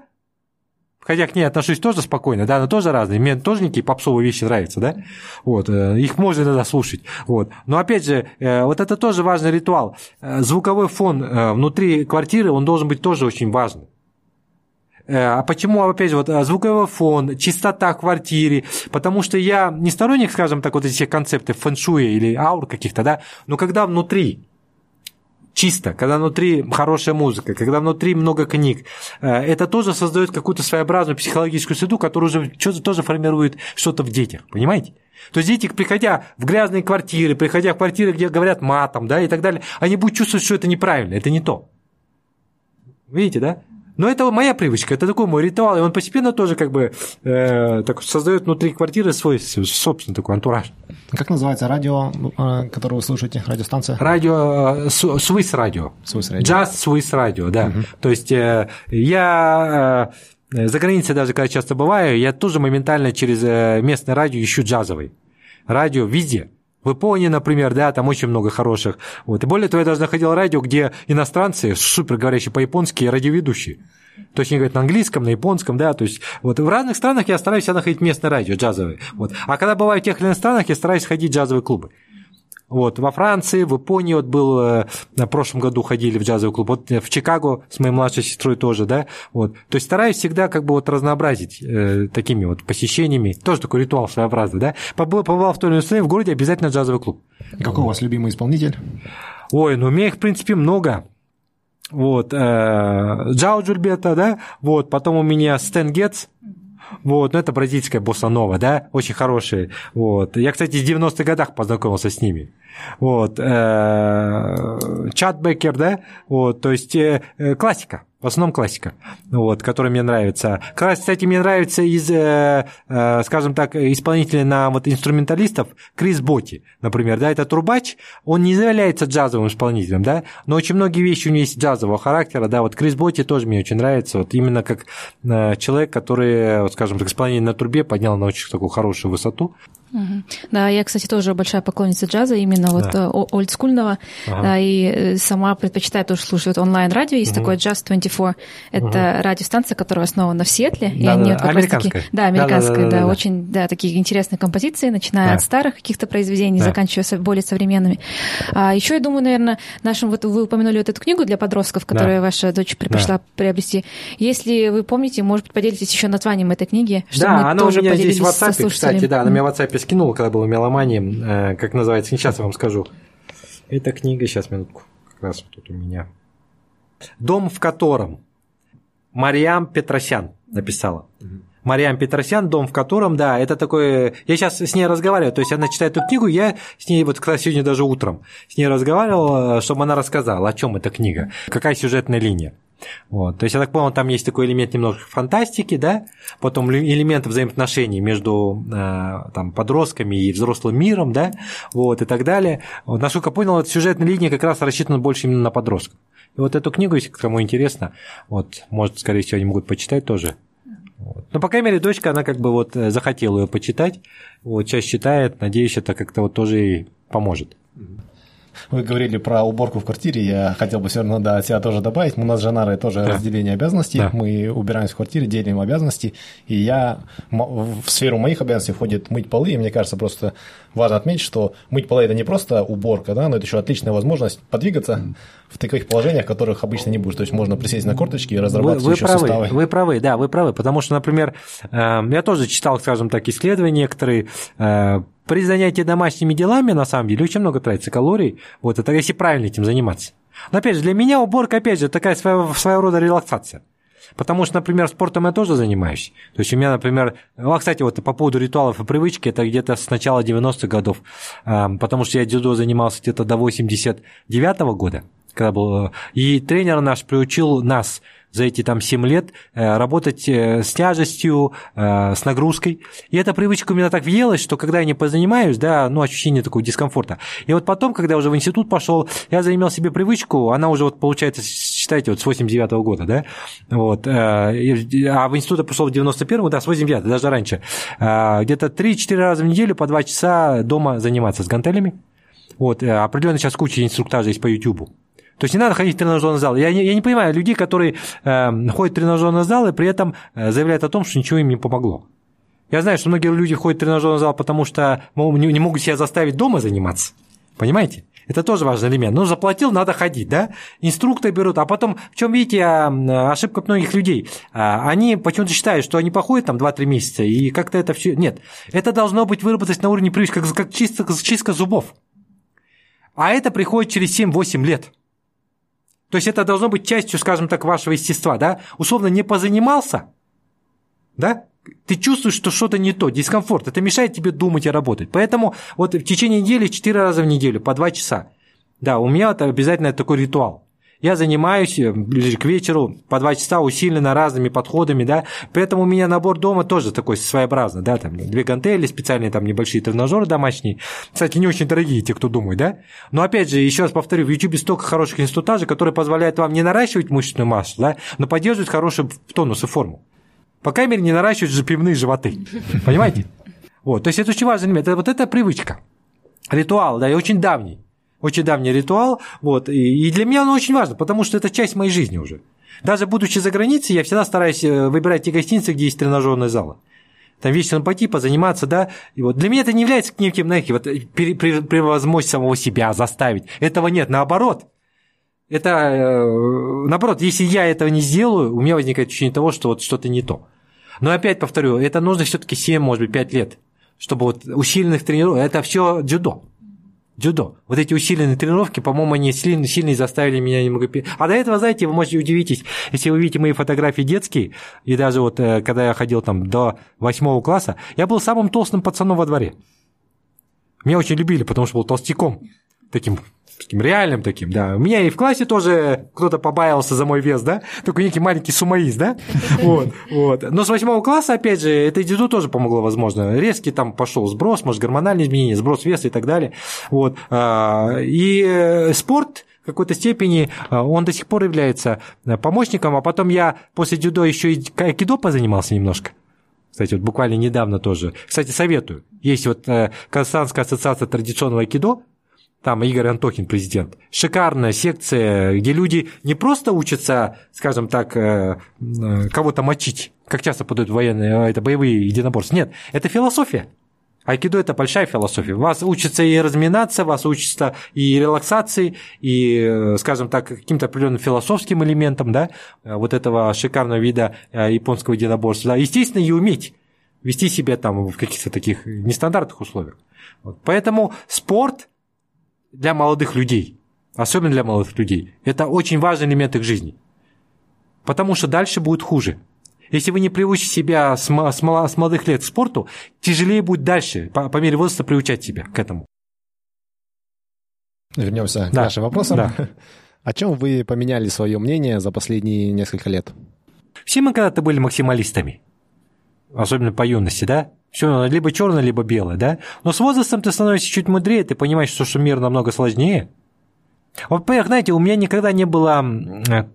хотя к ней отношусь тоже спокойно, да, она тоже разная, мне тоже некие попсовые вещи нравятся, да, вот, э, их можно иногда слушать, вот. Но опять же, э, вот это тоже важный ритуал. Э, звуковой фон внутри квартиры, он должен быть тоже очень важным. А почему, опять же, вот звуковой фон, чистота в квартире? Потому что я не сторонник, скажем так, вот этих концептов фэншуя или аур каких-то, да, но когда внутри чисто, когда внутри хорошая музыка, когда внутри много книг, э, это тоже создает какую-то своеобразную психологическую среду, которая уже тоже формирует что-то в детях, понимаете? То есть дети, приходя в грязные квартиры, приходя в квартиры, где говорят матом, да, и так далее, они будут чувствовать, что это неправильно, это не то. Видите, да? Но это моя привычка, это такой мой ритуал, и он постепенно тоже как бы э, так создает внутри квартиры свой собственный такой антураж. Как называется радио, э, которое вы слушаете, радиостанция? Радио, э, Swiss Radio. Swiss Radio. Just Swiss Radio, да. Угу. То есть э, я за границей даже, когда часто бываю, я тоже моментально через местное радио ищу джазовый. Радио везде. В Японии, например, да, там очень много хороших. Вот. И более того, я даже находил радио, где иностранцы, супер говорящие по-японски, радиоведущие. То есть они говорят на английском, на японском, да, то есть вот в разных странах я стараюсь находить местное радио джазовое. Вот. А когда бываю в тех или иных странах, я стараюсь ходить в джазовые клубы. Вот, во Франции, в Японии вот был, э, в прошлом году ходили в джазовый клуб, вот в Чикаго с моей младшей сестрой тоже, да, вот. То есть стараюсь всегда как бы вот разнообразить э, такими вот посещениями, тоже такой ритуал своеобразный, да. Побывал, побывал в той или иной стране, в городе обязательно джазовый клуб. Какой у вас любимый исполнитель? Ой, ну у меня их, в принципе, много. Вот, э, Джао Джульбета, да, вот, потом у меня Стэн Гетц, вот, ну это бразильская боссанова, да, очень хорошие. Вот. Я, кстати, в 90-х годах познакомился с ними. Вот. Э, Чат Бекер, да, вот, то есть э, э, классика. В основном классика, вот, которая мне нравится. Кстати, мне нравится из, скажем так, исполнителей на вот инструменталистов Крис Боти, например, да, это трубач, он не является джазовым исполнителем, да, но очень многие вещи у него есть джазового характера, да, вот Крис Боти тоже мне очень нравится, вот именно как человек, который, вот, скажем так, исполнение на трубе поднял на очень такую хорошую высоту. Да, я, кстати, тоже большая поклонница джаза, именно да. вот э, олдскульного, ага. да, и э, сама предпочитаю тоже слушать онлайн-радио, есть угу. такое Jazz 24, это угу. радиостанция, которая основана в Сиэтле, да, и они да, вот американская. Таки, да, американская, да, да, да, да, да, очень, да, такие интересные композиции, начиная да. от старых каких-то произведений, да. заканчивая более современными. А еще, я думаю, наверное, нашим, вот вы упомянули вот эту книгу для подростков, которую да. ваша дочь предпочла да. приобрести. Если вы помните, может быть, поделитесь еще названием этой книги, чтобы да, мы она тоже у меня здесь в WhatsApp, кстати, да, она у меня в WhatsApp скинула, когда был в меломании, э, как называется, сейчас я вам скажу. Эта книга, сейчас, минутку, как раз тут у меня. «Дом, в котором» Мариам Петросян написала. Мариам Петросян, дом в котором, да, это такое... Я сейчас с ней разговариваю, то есть она читает эту книгу, я с ней вот, кстати, сегодня даже утром с ней разговаривал, чтобы она рассказала, о чем эта книга, какая сюжетная линия. Вот. То есть, я так понял, там есть такой элемент немного фантастики, да, потом элемент взаимоотношений между э, там, подростками и взрослым миром, да, вот, и так далее. Вот, насколько понял, эта сюжетная линия как раз рассчитана больше именно на подростков. И вот эту книгу, если кому интересно, вот, может, скорее всего, они могут почитать тоже. Вот. Но, по крайней мере, дочка, она как бы вот э, захотела ее почитать, вот, сейчас читает, надеюсь, это как-то вот тоже ей поможет. Вы говорили про уборку в квартире, я хотел бы все равно да, от себя тоже добавить. У нас с Жанарой тоже да. разделение обязанностей. Да. Мы убираемся в квартире, делим обязанности. И я в сферу моих обязанностей входит мыть полы. И мне кажется, просто важно отметить, что мыть полы это не просто уборка, да, но это еще отличная возможность подвигаться в таких положениях, в которых обычно не будешь. То есть можно присесть на корточки и разрабатывать вы, вы еще правы, суставы. Вы правы, да, вы правы. Потому что, например, э, я тоже читал, скажем так, исследования некоторые э, при занятии домашними делами, на самом деле, очень много тратится калорий, вот, это если правильно этим заниматься. Но, опять же, для меня уборка, опять же, такая своего, своего рода релаксация. Потому что, например, спортом я тоже занимаюсь. То есть у меня, например, ну, а, кстати, вот по поводу ритуалов и привычки, это где-то с начала 90-х годов, потому что я дзюдо занимался где-то до 89 -го года, когда был, и тренер наш приучил нас за эти там 7 лет э, работать э, с тяжестью, э, с нагрузкой. И эта привычка у меня так въелась, что когда я не позанимаюсь, да, ну, ощущение такого дискомфорта. И вот потом, когда уже в институт пошел, я заимел себе привычку, она уже вот получается, считайте, вот с 89 -го года, да, вот, а в институт я пошел в 91 да, с 89 даже раньше, где-то 3-4 раза в неделю по 2 часа дома заниматься с гантелями. Вот, определенно сейчас куча инструктажей есть по YouTube. То есть не надо ходить в тренажерный зал. Я не, я не понимаю людей, которые э, ходят в тренажерный зал и при этом э, заявляют о том, что ничего им не помогло. Я знаю, что многие люди ходят в тренажерный зал, потому что не, не могут себя заставить дома заниматься. Понимаете? Это тоже важный элемент. Ну, заплатил, надо ходить, да? Инструкторы берут. А потом, в чем видите а, ошибка многих людей? А, они почему-то считают, что они походят там 2-3 месяца, и как-то это все... Нет, это должно быть выработать на уровне привычки, как, как чистка, чистка зубов. А это приходит через 7-8 лет. То есть это должно быть частью, скажем так, вашего естества, да? Условно не позанимался, да? Ты чувствуешь, что что-то не то, дискомфорт, это мешает тебе думать и работать. Поэтому вот в течение недели 4 раза в неделю по 2 часа. Да, у меня это обязательно такой ритуал. Я занимаюсь э, ближе к вечеру по два часа усиленно разными подходами, да, поэтому у меня набор дома тоже такой своеобразный, да, там две гантели, специальные там небольшие тренажеры домашние, кстати, не очень дорогие, те, кто думает, да, но опять же, еще раз повторю, в YouTube столько хороших инструктажей, которые позволяют вам не наращивать мышечную массу, да, но поддерживать хороший тонус и форму. По крайней мере, не наращивать же пивные животы, понимаете? Вот, то есть это очень важный элемент, это вот эта привычка, ритуал, да, и очень давний очень давний ритуал, вот, и для меня он очень важен, потому что это часть моей жизни уже. Даже будучи за границей, я всегда стараюсь э, выбирать те гостиницы, где есть тренажерные залы. Там вечером пойти, позаниматься, да. И вот для меня это не является неким, знаете, вот, превозмочь самого себя, заставить. Этого нет, наоборот. Это, э, наоборот, если я этого не сделаю, у меня возникает ощущение того, что вот что-то не то. Но опять повторю, это нужно все-таки 7, может быть, 5 лет, чтобы вот усиленных тренировок, это все дзюдо дзюдо. Вот эти усиленные тренировки, по-моему, они сильно, сильно заставили меня немного... А до этого, знаете, вы можете удивитесь, если вы видите мои фотографии детские, и даже вот э, когда я ходил там до восьмого класса, я был самым толстым пацаном во дворе. Меня очень любили, потому что был толстяком, таким таким реальным таким, да. У меня и в классе тоже кто-то побаивался за мой вес, да, такой некий маленький сумоист, да, вот, вот. Но с восьмого класса, опять же, это дзюдо тоже помогло, возможно. Резкий там пошел сброс, может, гормональные изменения, сброс веса и так далее, вот. А, и э, спорт в какой-то степени а, он до сих пор является э, помощником, а потом я после дзюдо еще и айкидо позанимался немножко. Кстати, вот буквально недавно тоже. Кстати, советую. Есть вот э, Казахстанская ассоциация традиционного айкидо, там Игорь Антохин, президент. Шикарная секция, где люди не просто учатся, скажем так, э, э, кого-то мочить, как часто подают военные, э, это боевые единоборства. Нет, это философия. Айкидо – это большая философия. Вас учатся и разминаться, вас учатся и релаксации, и, скажем так, каким-то определенным философским элементом да, вот этого шикарного вида японского единоборства. Да. Естественно, и уметь вести себя там в каких-то таких нестандартных условиях. Вот. Поэтому спорт для молодых людей, особенно для молодых людей, это очень важный элемент их жизни. Потому что дальше будет хуже. Если вы не приучите себя с, с, с молодых лет к спорту, тяжелее будет дальше, по, по мере возраста, приучать себя к этому. Вернемся да. к нашим вопросам. Да. О чем вы поменяли свое мнение за последние несколько лет? Все мы когда-то были максималистами, особенно по юности, да? Все либо черное, либо белое, да? Но с возрастом ты становишься чуть мудрее, ты понимаешь, что, что мир намного сложнее. Вот, знаете, у меня никогда не было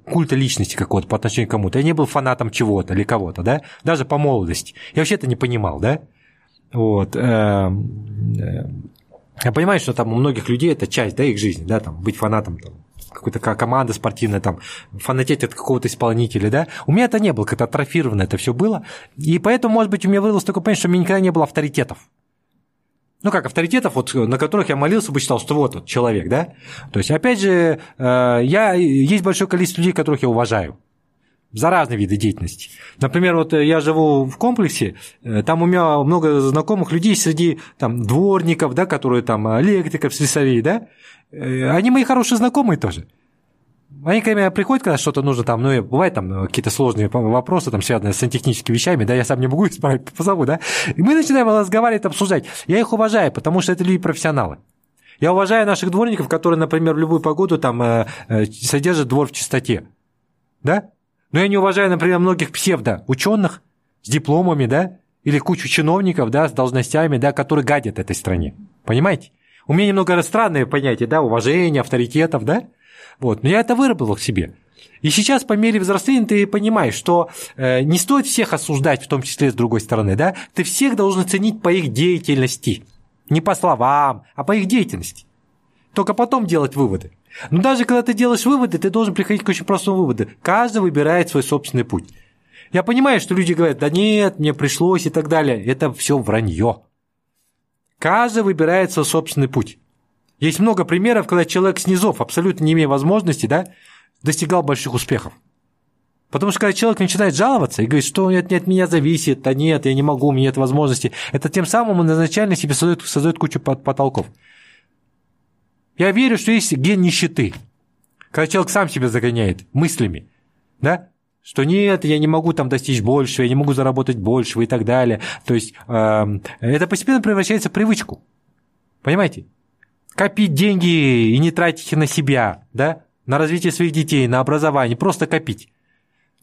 культа личности какого-то по отношению к кому-то. Я не был фанатом чего-то или кого-то, да? Даже по молодости. Я вообще это не понимал, да? Вот. Эм, э, я понимаю, что там у многих людей это часть, да, их жизни, да, там, быть фанатом там, какой-то команда спортивная, там, фанатеть от какого-то исполнителя, да. У меня это не было, как-то атрофировано это все было. И поэтому, может быть, у меня вырвалось такое понятие, что у меня никогда не было авторитетов. Ну, как авторитетов, вот, на которых я молился бы, считал, что вот, вот человек, да. То есть, опять же, э, я, есть большое количество людей, которых я уважаю за разные виды деятельности. Например, вот я живу в комплексе, э, там у меня много знакомых людей среди там, дворников, да, которые там электриков, слесарей, да, Э, они мои хорошие знакомые тоже. Они ко мне приходят, когда что-то нужно, там, ну, бывает там э, какие-то сложные вопросы, там, связанные с сантехническими вещами, да, я сам не могу исправить, позову, да, и мы начинаем разговаривать, обсуждать. Я их уважаю, потому что это люди-профессионалы. Я уважаю наших дворников, которые, например, в любую погоду там э, содержат двор в чистоте, да, но я не уважаю, например, многих псевдоученых с дипломами, да, или кучу чиновников, да, с должностями, да, которые гадят этой стране. Понимаете? У меня немного странное понятие, да, уважения, авторитетов, да? Вот, но я это выработал в себе. И сейчас по мере взросления ты понимаешь, что э, не стоит всех осуждать, в том числе с другой стороны, да? Ты всех должен ценить по их деятельности. Не по словам, а по их деятельности. Только потом делать выводы. Но даже когда ты делаешь выводы, ты должен приходить к очень простому выводу. Каждый выбирает свой собственный путь. Я понимаю, что люди говорят, да нет, мне пришлось и так далее. Это все вранье. Каждый выбирает свой собственный путь. Есть много примеров, когда человек с низов, абсолютно не имея возможности, да, достигал больших успехов. Потому что когда человек начинает жаловаться и говорит, что это не от меня зависит, да нет, я не могу, у меня нет возможности, это тем самым он изначально себе создает, создает кучу потолков. Я верю, что есть ген нищеты. Когда человек сам себя загоняет мыслями, да, что нет, я не могу там достичь большего, я не могу заработать большего и так далее. То есть э, это постепенно превращается в привычку. Понимаете? Копить деньги и не тратить их на себя, да, на развитие своих детей, на образование, просто копить.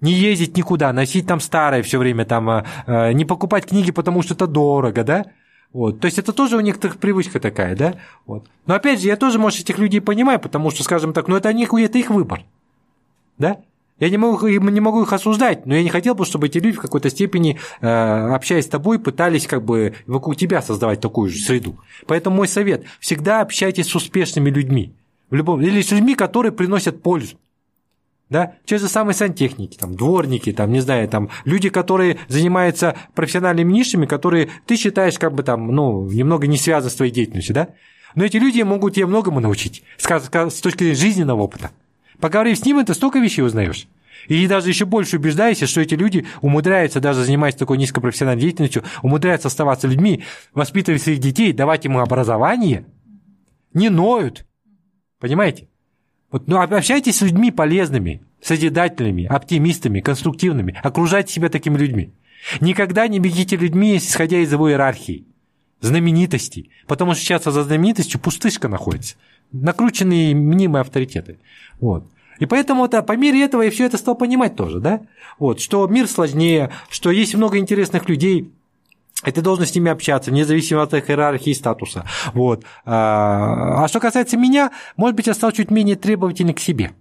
Не ездить никуда, носить там старое все время, там, э, э, не покупать книги, потому что это дорого, да? Вот. То есть это тоже у некоторых привычка такая, да? Вот. Но опять же, я тоже, может, этих людей понимаю, потому что, скажем так, ну это, они, это их выбор. Да? Я не могу, не могу их осуждать, но я не хотел бы, чтобы эти люди в какой-то степени, э, общаясь с тобой, пытались как бы вокруг тебя создавать такую же среду. Поэтому мой совет – всегда общайтесь с успешными людьми. В любом, или с людьми, которые приносят пользу. Да? Те же самые сантехники, там, дворники, там, не знаю, там, люди, которые занимаются профессиональными нишами, которые ты считаешь как бы там, ну, немного не связаны с твоей деятельностью, да? Но эти люди могут тебе многому научить с точки зрения жизненного опыта. Поговорив с ним, ты столько вещей узнаешь. И даже еще больше убеждаешься, что эти люди умудряются, даже занимаясь такой низкопрофессиональной деятельностью, умудряются оставаться людьми, воспитывать своих детей, давать им образование, не ноют. Понимаете? Вот, ну, общайтесь с людьми полезными, созидательными, оптимистами, конструктивными. Окружайте себя такими людьми. Никогда не бегите людьми, исходя из его иерархии, знаменитостей. Потому что сейчас за знаменитостью пустышка находится. Накрученные мнимые авторитеты. Вот. И поэтому это, по мере этого я все это стал понимать тоже, да? Вот, что мир сложнее, что есть много интересных людей, и ты должен с ними общаться, независимо от их иерархии и статуса. Вот. А, а что касается меня, может быть, я стал чуть менее требовательный к себе.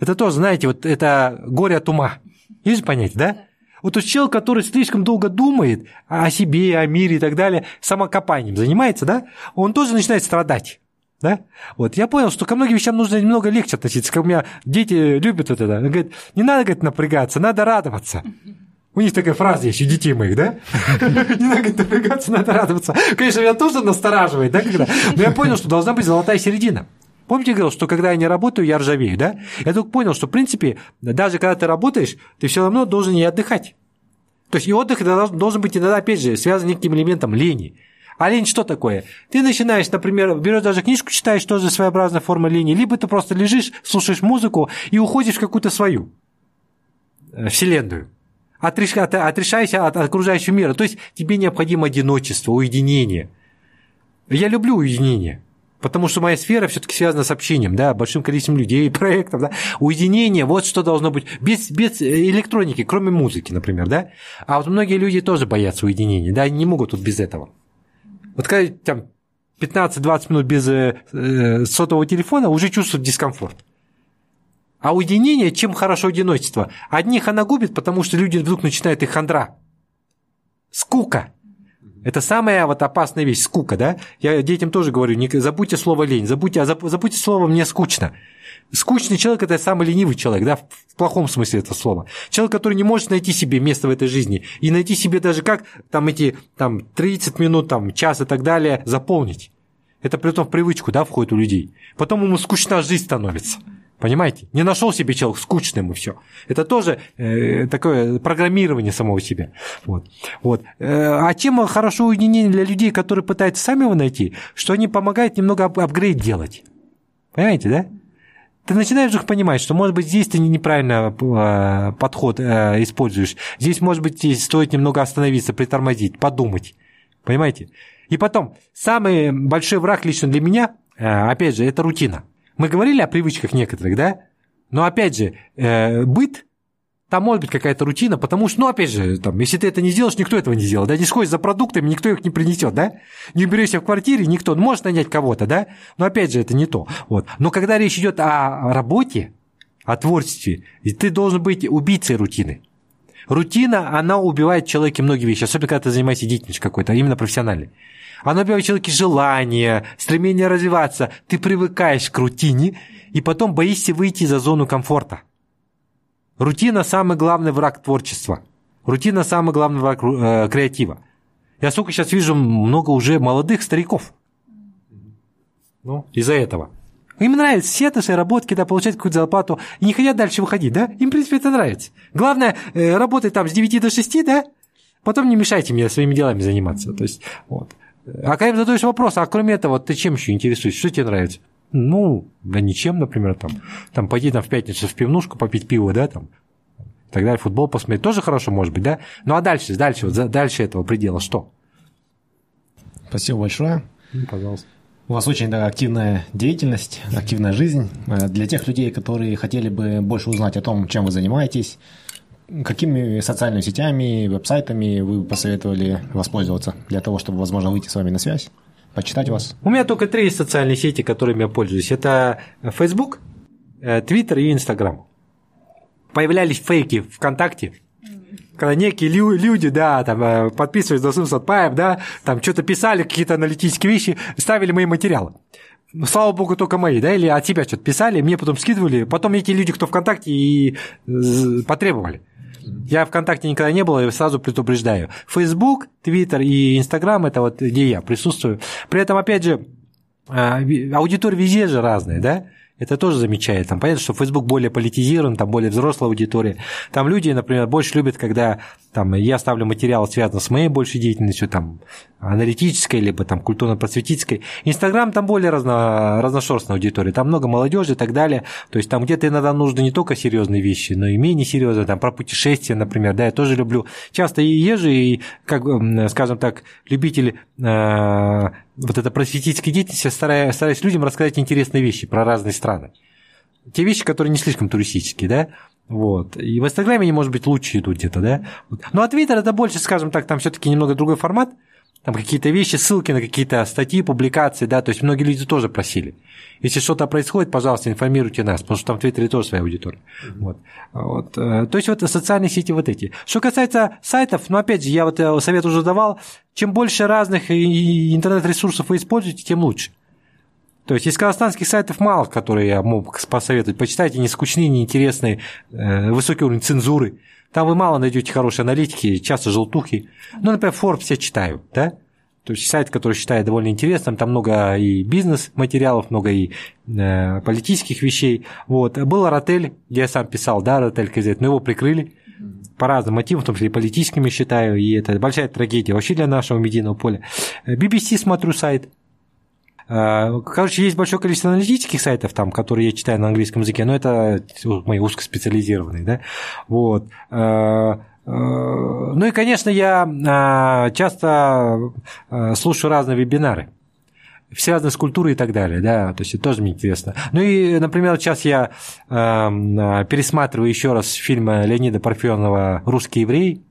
Это тоже, знаете, вот это горе от ума. Есть понятие, да? Вот тот человек, который слишком долго думает о себе, о мире и так далее, самокопанием занимается, да, он тоже начинает страдать. Да? Вот, я понял, что ко многим вещам нужно немного легче относиться. Как у меня дети любят вот это. Они говорят, не надо, говорит, напрягаться, надо радоваться. У них такая фраза есть у детей моих, да? Не надо напрягаться, надо радоваться. Конечно, меня тоже настораживает, да, когда? Но я понял, что должна быть золотая середина. Помните, я говорил, что когда я не работаю, я ржавею, да? Я только понял, что, в принципе, даже когда ты работаешь, ты все равно должен и отдыхать. То есть и отдых должен быть иногда, опять же, связан неким элементом лени. А лень что такое? Ты начинаешь, например, берешь даже книжку, читаешь, тоже своеобразная форма лени, либо ты просто лежишь, слушаешь музыку и уходишь в какую-то свою э, вселенную. Отреш, от, отрешаешься от окружающего мира. То есть тебе необходимо одиночество, уединение. Я люблю уединение. Потому что моя сфера все-таки связана с общением, да, большим количеством людей, проектов, да. Уединение, вот что должно быть, без, без электроники, кроме музыки, например, да. А вот многие люди тоже боятся уединения, да, они не могут тут без этого. Вот когда там 15-20 минут без э, э, сотового телефона, уже чувствуют дискомфорт. А уединение, чем хорошо одиночество? Одних она губит, потому что люди вдруг начинают их хандра. Скука. Это самая вот опасная вещь, скука, да? Я детям тоже говорю, не забудьте слово лень, забудьте, а забудьте слово «мне скучно». Скучный человек – это самый ленивый человек, да, в плохом смысле этого слова. Человек, который не может найти себе место в этой жизни и найти себе даже как там эти там, 30 минут, там, час и так далее заполнить. Это при том в привычку, да, входит у людей. Потом ему скучна жизнь становится. Понимаете? Не нашел себе человек скучным и все. Это тоже э, такое программирование самого себя. Вот. Вот. Э, а чем хорошо уединение для людей, которые пытаются сами его найти, что они помогают немного апгрейд делать. Понимаете, да? ты начинаешь вдруг понимать, что, может быть, здесь ты неправильно э, подход э, используешь. Здесь, может быть, стоит немного остановиться, притормозить, подумать. Понимаете? И потом, самый большой враг лично для меня, э, опять же, это рутина. Мы говорили о привычках некоторых, да? Но, опять же, быт там может быть какая-то рутина, потому что, ну, опять же, там, если ты это не сделаешь, никто этого не сделает, да, не сходишь за продуктами, никто их не принесет, да, не уберешься в квартире, никто, ну, может нанять кого-то, да, но, опять же, это не то, вот. Но когда речь идет о работе, о творчестве, ты должен быть убийцей рутины. Рутина, она убивает в человеке многие вещи, особенно когда ты занимаешься деятельностью какой-то, именно профессиональной. Она убивает в человеке желание, стремление развиваться. Ты привыкаешь к рутине, и потом боишься выйти за зону комфорта. Рутина – самый главный враг творчества. Рутина – самый главный враг э, креатива. Я сколько сейчас вижу много уже молодых стариков. Ну, из-за этого. Им нравится все наши работки, да, получать какую-то зарплату, и не хотят дальше выходить, да? Им, в принципе, это нравится. Главное, э, работать там с 9 до 6, да? Потом не мешайте мне своими делами заниматься. То есть, вот. А когда задаешь вопрос, а кроме этого, ты чем еще интересуешься? Что тебе нравится? Ну, да ничем, например, там, там пойти там в пятницу в пивнушку попить пиво, да, там, и так далее, футбол посмотреть, тоже хорошо может быть, да? Ну, а дальше, дальше, вот, дальше этого предела что? Спасибо большое. Ну, пожалуйста. У вас очень да, активная деятельность, активная жизнь. Э, для тех людей, которые хотели бы больше узнать о том, чем вы занимаетесь, какими социальными сетями, веб-сайтами вы посоветовали воспользоваться для того, чтобы, возможно, выйти с вами на связь? почитать вас? У меня только три социальные сети, которыми я пользуюсь. Это Facebook, э, Twitter и Instagram. Появлялись фейки ВКонтакте, когда некие люди, да, там, э, подписывались на Сатпаев, да, там что-то писали, какие-то аналитические вещи, ставили мои материалы. Слава богу, только мои, да, или от тебя что-то писали, мне потом скидывали, потом эти люди, кто ВКонтакте, и э, потребовали. Я ВКонтакте никогда не был, и сразу предупреждаю. Facebook, Twitter и Instagram – это вот где я присутствую. При этом, опять же, а, аудитория везде же разная, да? Это тоже замечает. Там понятно, что Facebook более политизирован, там более взрослая аудитория. Там люди, например, больше любят, когда там, я ставлю материал, связанный с моей большей деятельностью, там, аналитической, либо там культурно-просветительской. Инстаграм там более разно, разношерстная аудитория, там много молодежи и так далее. То есть там где-то иногда нужны не только серьезные вещи, но и менее серьезные, там про путешествия, например, да, я тоже люблю. Часто и езжу, и, как, скажем так, любитель э, вот это просветительской деятельности, стараюсь, стараюсь людям рассказать интересные вещи про разные страны. Те вещи, которые не слишком туристические, да, вот. И в Инстаграме они, может быть, лучше идут где-то, да. Ну, а Твиттер это больше, скажем так, там все-таки немного другой формат. Там какие-то вещи, ссылки на какие-то статьи, публикации, да, то есть многие люди тоже просили. Если что-то происходит, пожалуйста, информируйте нас, потому что там в Твиттере тоже своя аудитория. Mm-hmm. Вот. Вот. Э, то есть вот социальные сети вот эти. Что касается сайтов, ну опять же, я вот э, совет уже давал, чем больше разных интернет-ресурсов вы используете, тем лучше. То есть из казахстанских сайтов мало, которые я мог посоветовать. Почитайте, не скучные, не интересные, э, высокий уровень цензуры. Там вы мало найдете хорошей аналитики, часто желтухи. Ну, например, Forbes я читаю, да? То есть сайт, который считаю довольно интересным, там много и бизнес-материалов, много и э, политических вещей. Вот. Был Ротель, где я сам писал, да, Ротель КЗ, но его прикрыли по разным мотивам, в том числе и политическими считаю, и это большая трагедия вообще для нашего медийного поля. BBC смотрю сайт, Э, короче, есть большое количество аналитических сайтов, там, которые я читаю на английском языке, но это мои узкоспециализированные, да, вот. Э, э, ну и, конечно, я часто слушаю разные вебинары связанные с культурой и так далее, да, то есть это тоже мне интересно. Ну и, например, сейчас я э, пересматриваю еще раз фильм Леонида Парфенова «Русский еврей»,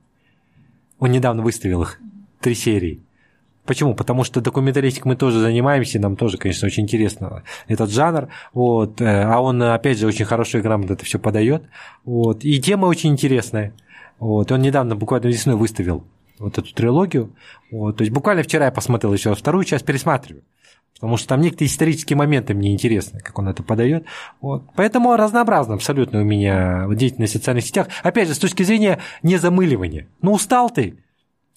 он недавно выставил их, три серии. Почему? Потому что документалистикой мы тоже занимаемся, нам тоже, конечно, очень интересно этот жанр, вот, э, а он, опять же, очень хорошо и грамотно это все подает, вот, и тема очень интересная, вот, он недавно, буквально весной выставил вот эту трилогию, вот, то есть буквально вчера я посмотрел еще вторую часть, пересматриваю, потому что там некоторые исторические моменты мне интересны, как он это подает. Вот. Поэтому разнообразно абсолютно у меня деятельность в социальных сетях. Опять же, с точки зрения незамыливания. Ну, устал ты,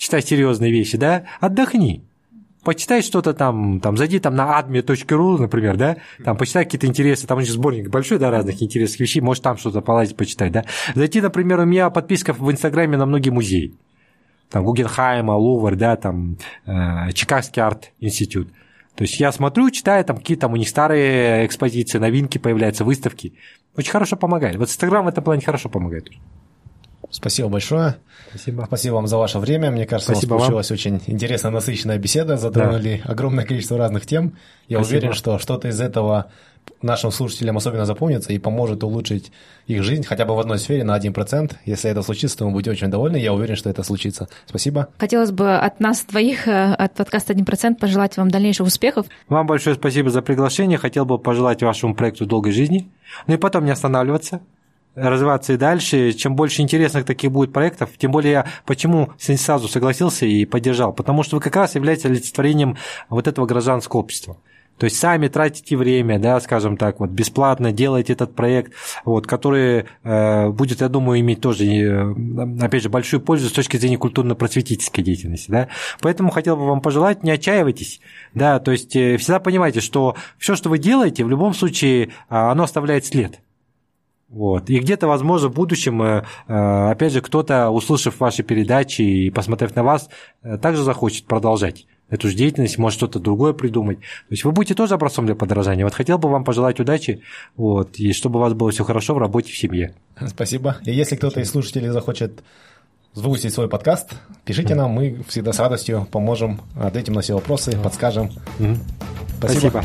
читать серьезные вещи, да, отдохни. Почитай что-то там, там, зайди там на adme.ru, например, да, там почитай какие-то интересы, там еще сборник большой, да, разных интересных вещей, может там что-то полазить, почитать, да. Зайти, например, у меня подписка в Инстаграме на многие музеи, там Гугенхайма, Лувр, да, там э, Чикагский арт-институт. То есть я смотрю, читаю, там какие там у них старые экспозиции, новинки появляются, выставки. Очень хорошо помогает. Вот Инстаграм в этом плане хорошо помогает. Спасибо большое. Спасибо. Спасибо вам за ваше время. Мне кажется, Спасибо у нас получилась вам. очень интересная, насыщенная беседа. Затронули да. огромное количество разных тем. Я Спасибо. уверен, что что-то из этого нашим слушателям особенно запомнится и поможет улучшить их жизнь хотя бы в одной сфере на 1%. Если это случится, то мы будем очень довольны. Я уверен, что это случится. Спасибо. Хотелось бы от нас двоих, э, от подкаста 1%, пожелать вам дальнейших успехов. Вам большое спасибо за приглашение. Хотел бы пожелать вашему проекту долгой жизни. Ну и потом не останавливаться развиваться и дальше. Чем больше интересных таких будет проектов, тем более я почему сразу согласился и поддержал, потому что вы как раз являетесь олицетворением вот этого гражданского общества. То есть сами тратите время, да, скажем так, вот бесплатно делаете этот проект, вот, который э, будет, я думаю, иметь тоже, э, опять же, большую пользу с точки зрения культурно-просветительской деятельности, да. Поэтому хотел бы вам пожелать, не отчаивайтесь, да, то есть э, всегда понимайте, что все, что вы делаете, в любом случае, а, оно оставляет след. Вот. И где-то, возможно, в будущем, э, э, опять же, кто-то, услышав ваши передачи и посмотрев на вас, э, также захочет продолжать эту же деятельность, может что-то другое придумать. То есть вы будете тоже образцом для подражания. Вот хотел бы вам пожелать удачи, вот, и чтобы у вас было все хорошо в работе, в семье. Спасибо. И если кто-то из слушателей захочет выпустить свой подкаст, пишите нам, мы всегда с радостью поможем, ответим на все вопросы, подскажем. Спасибо. Спасибо.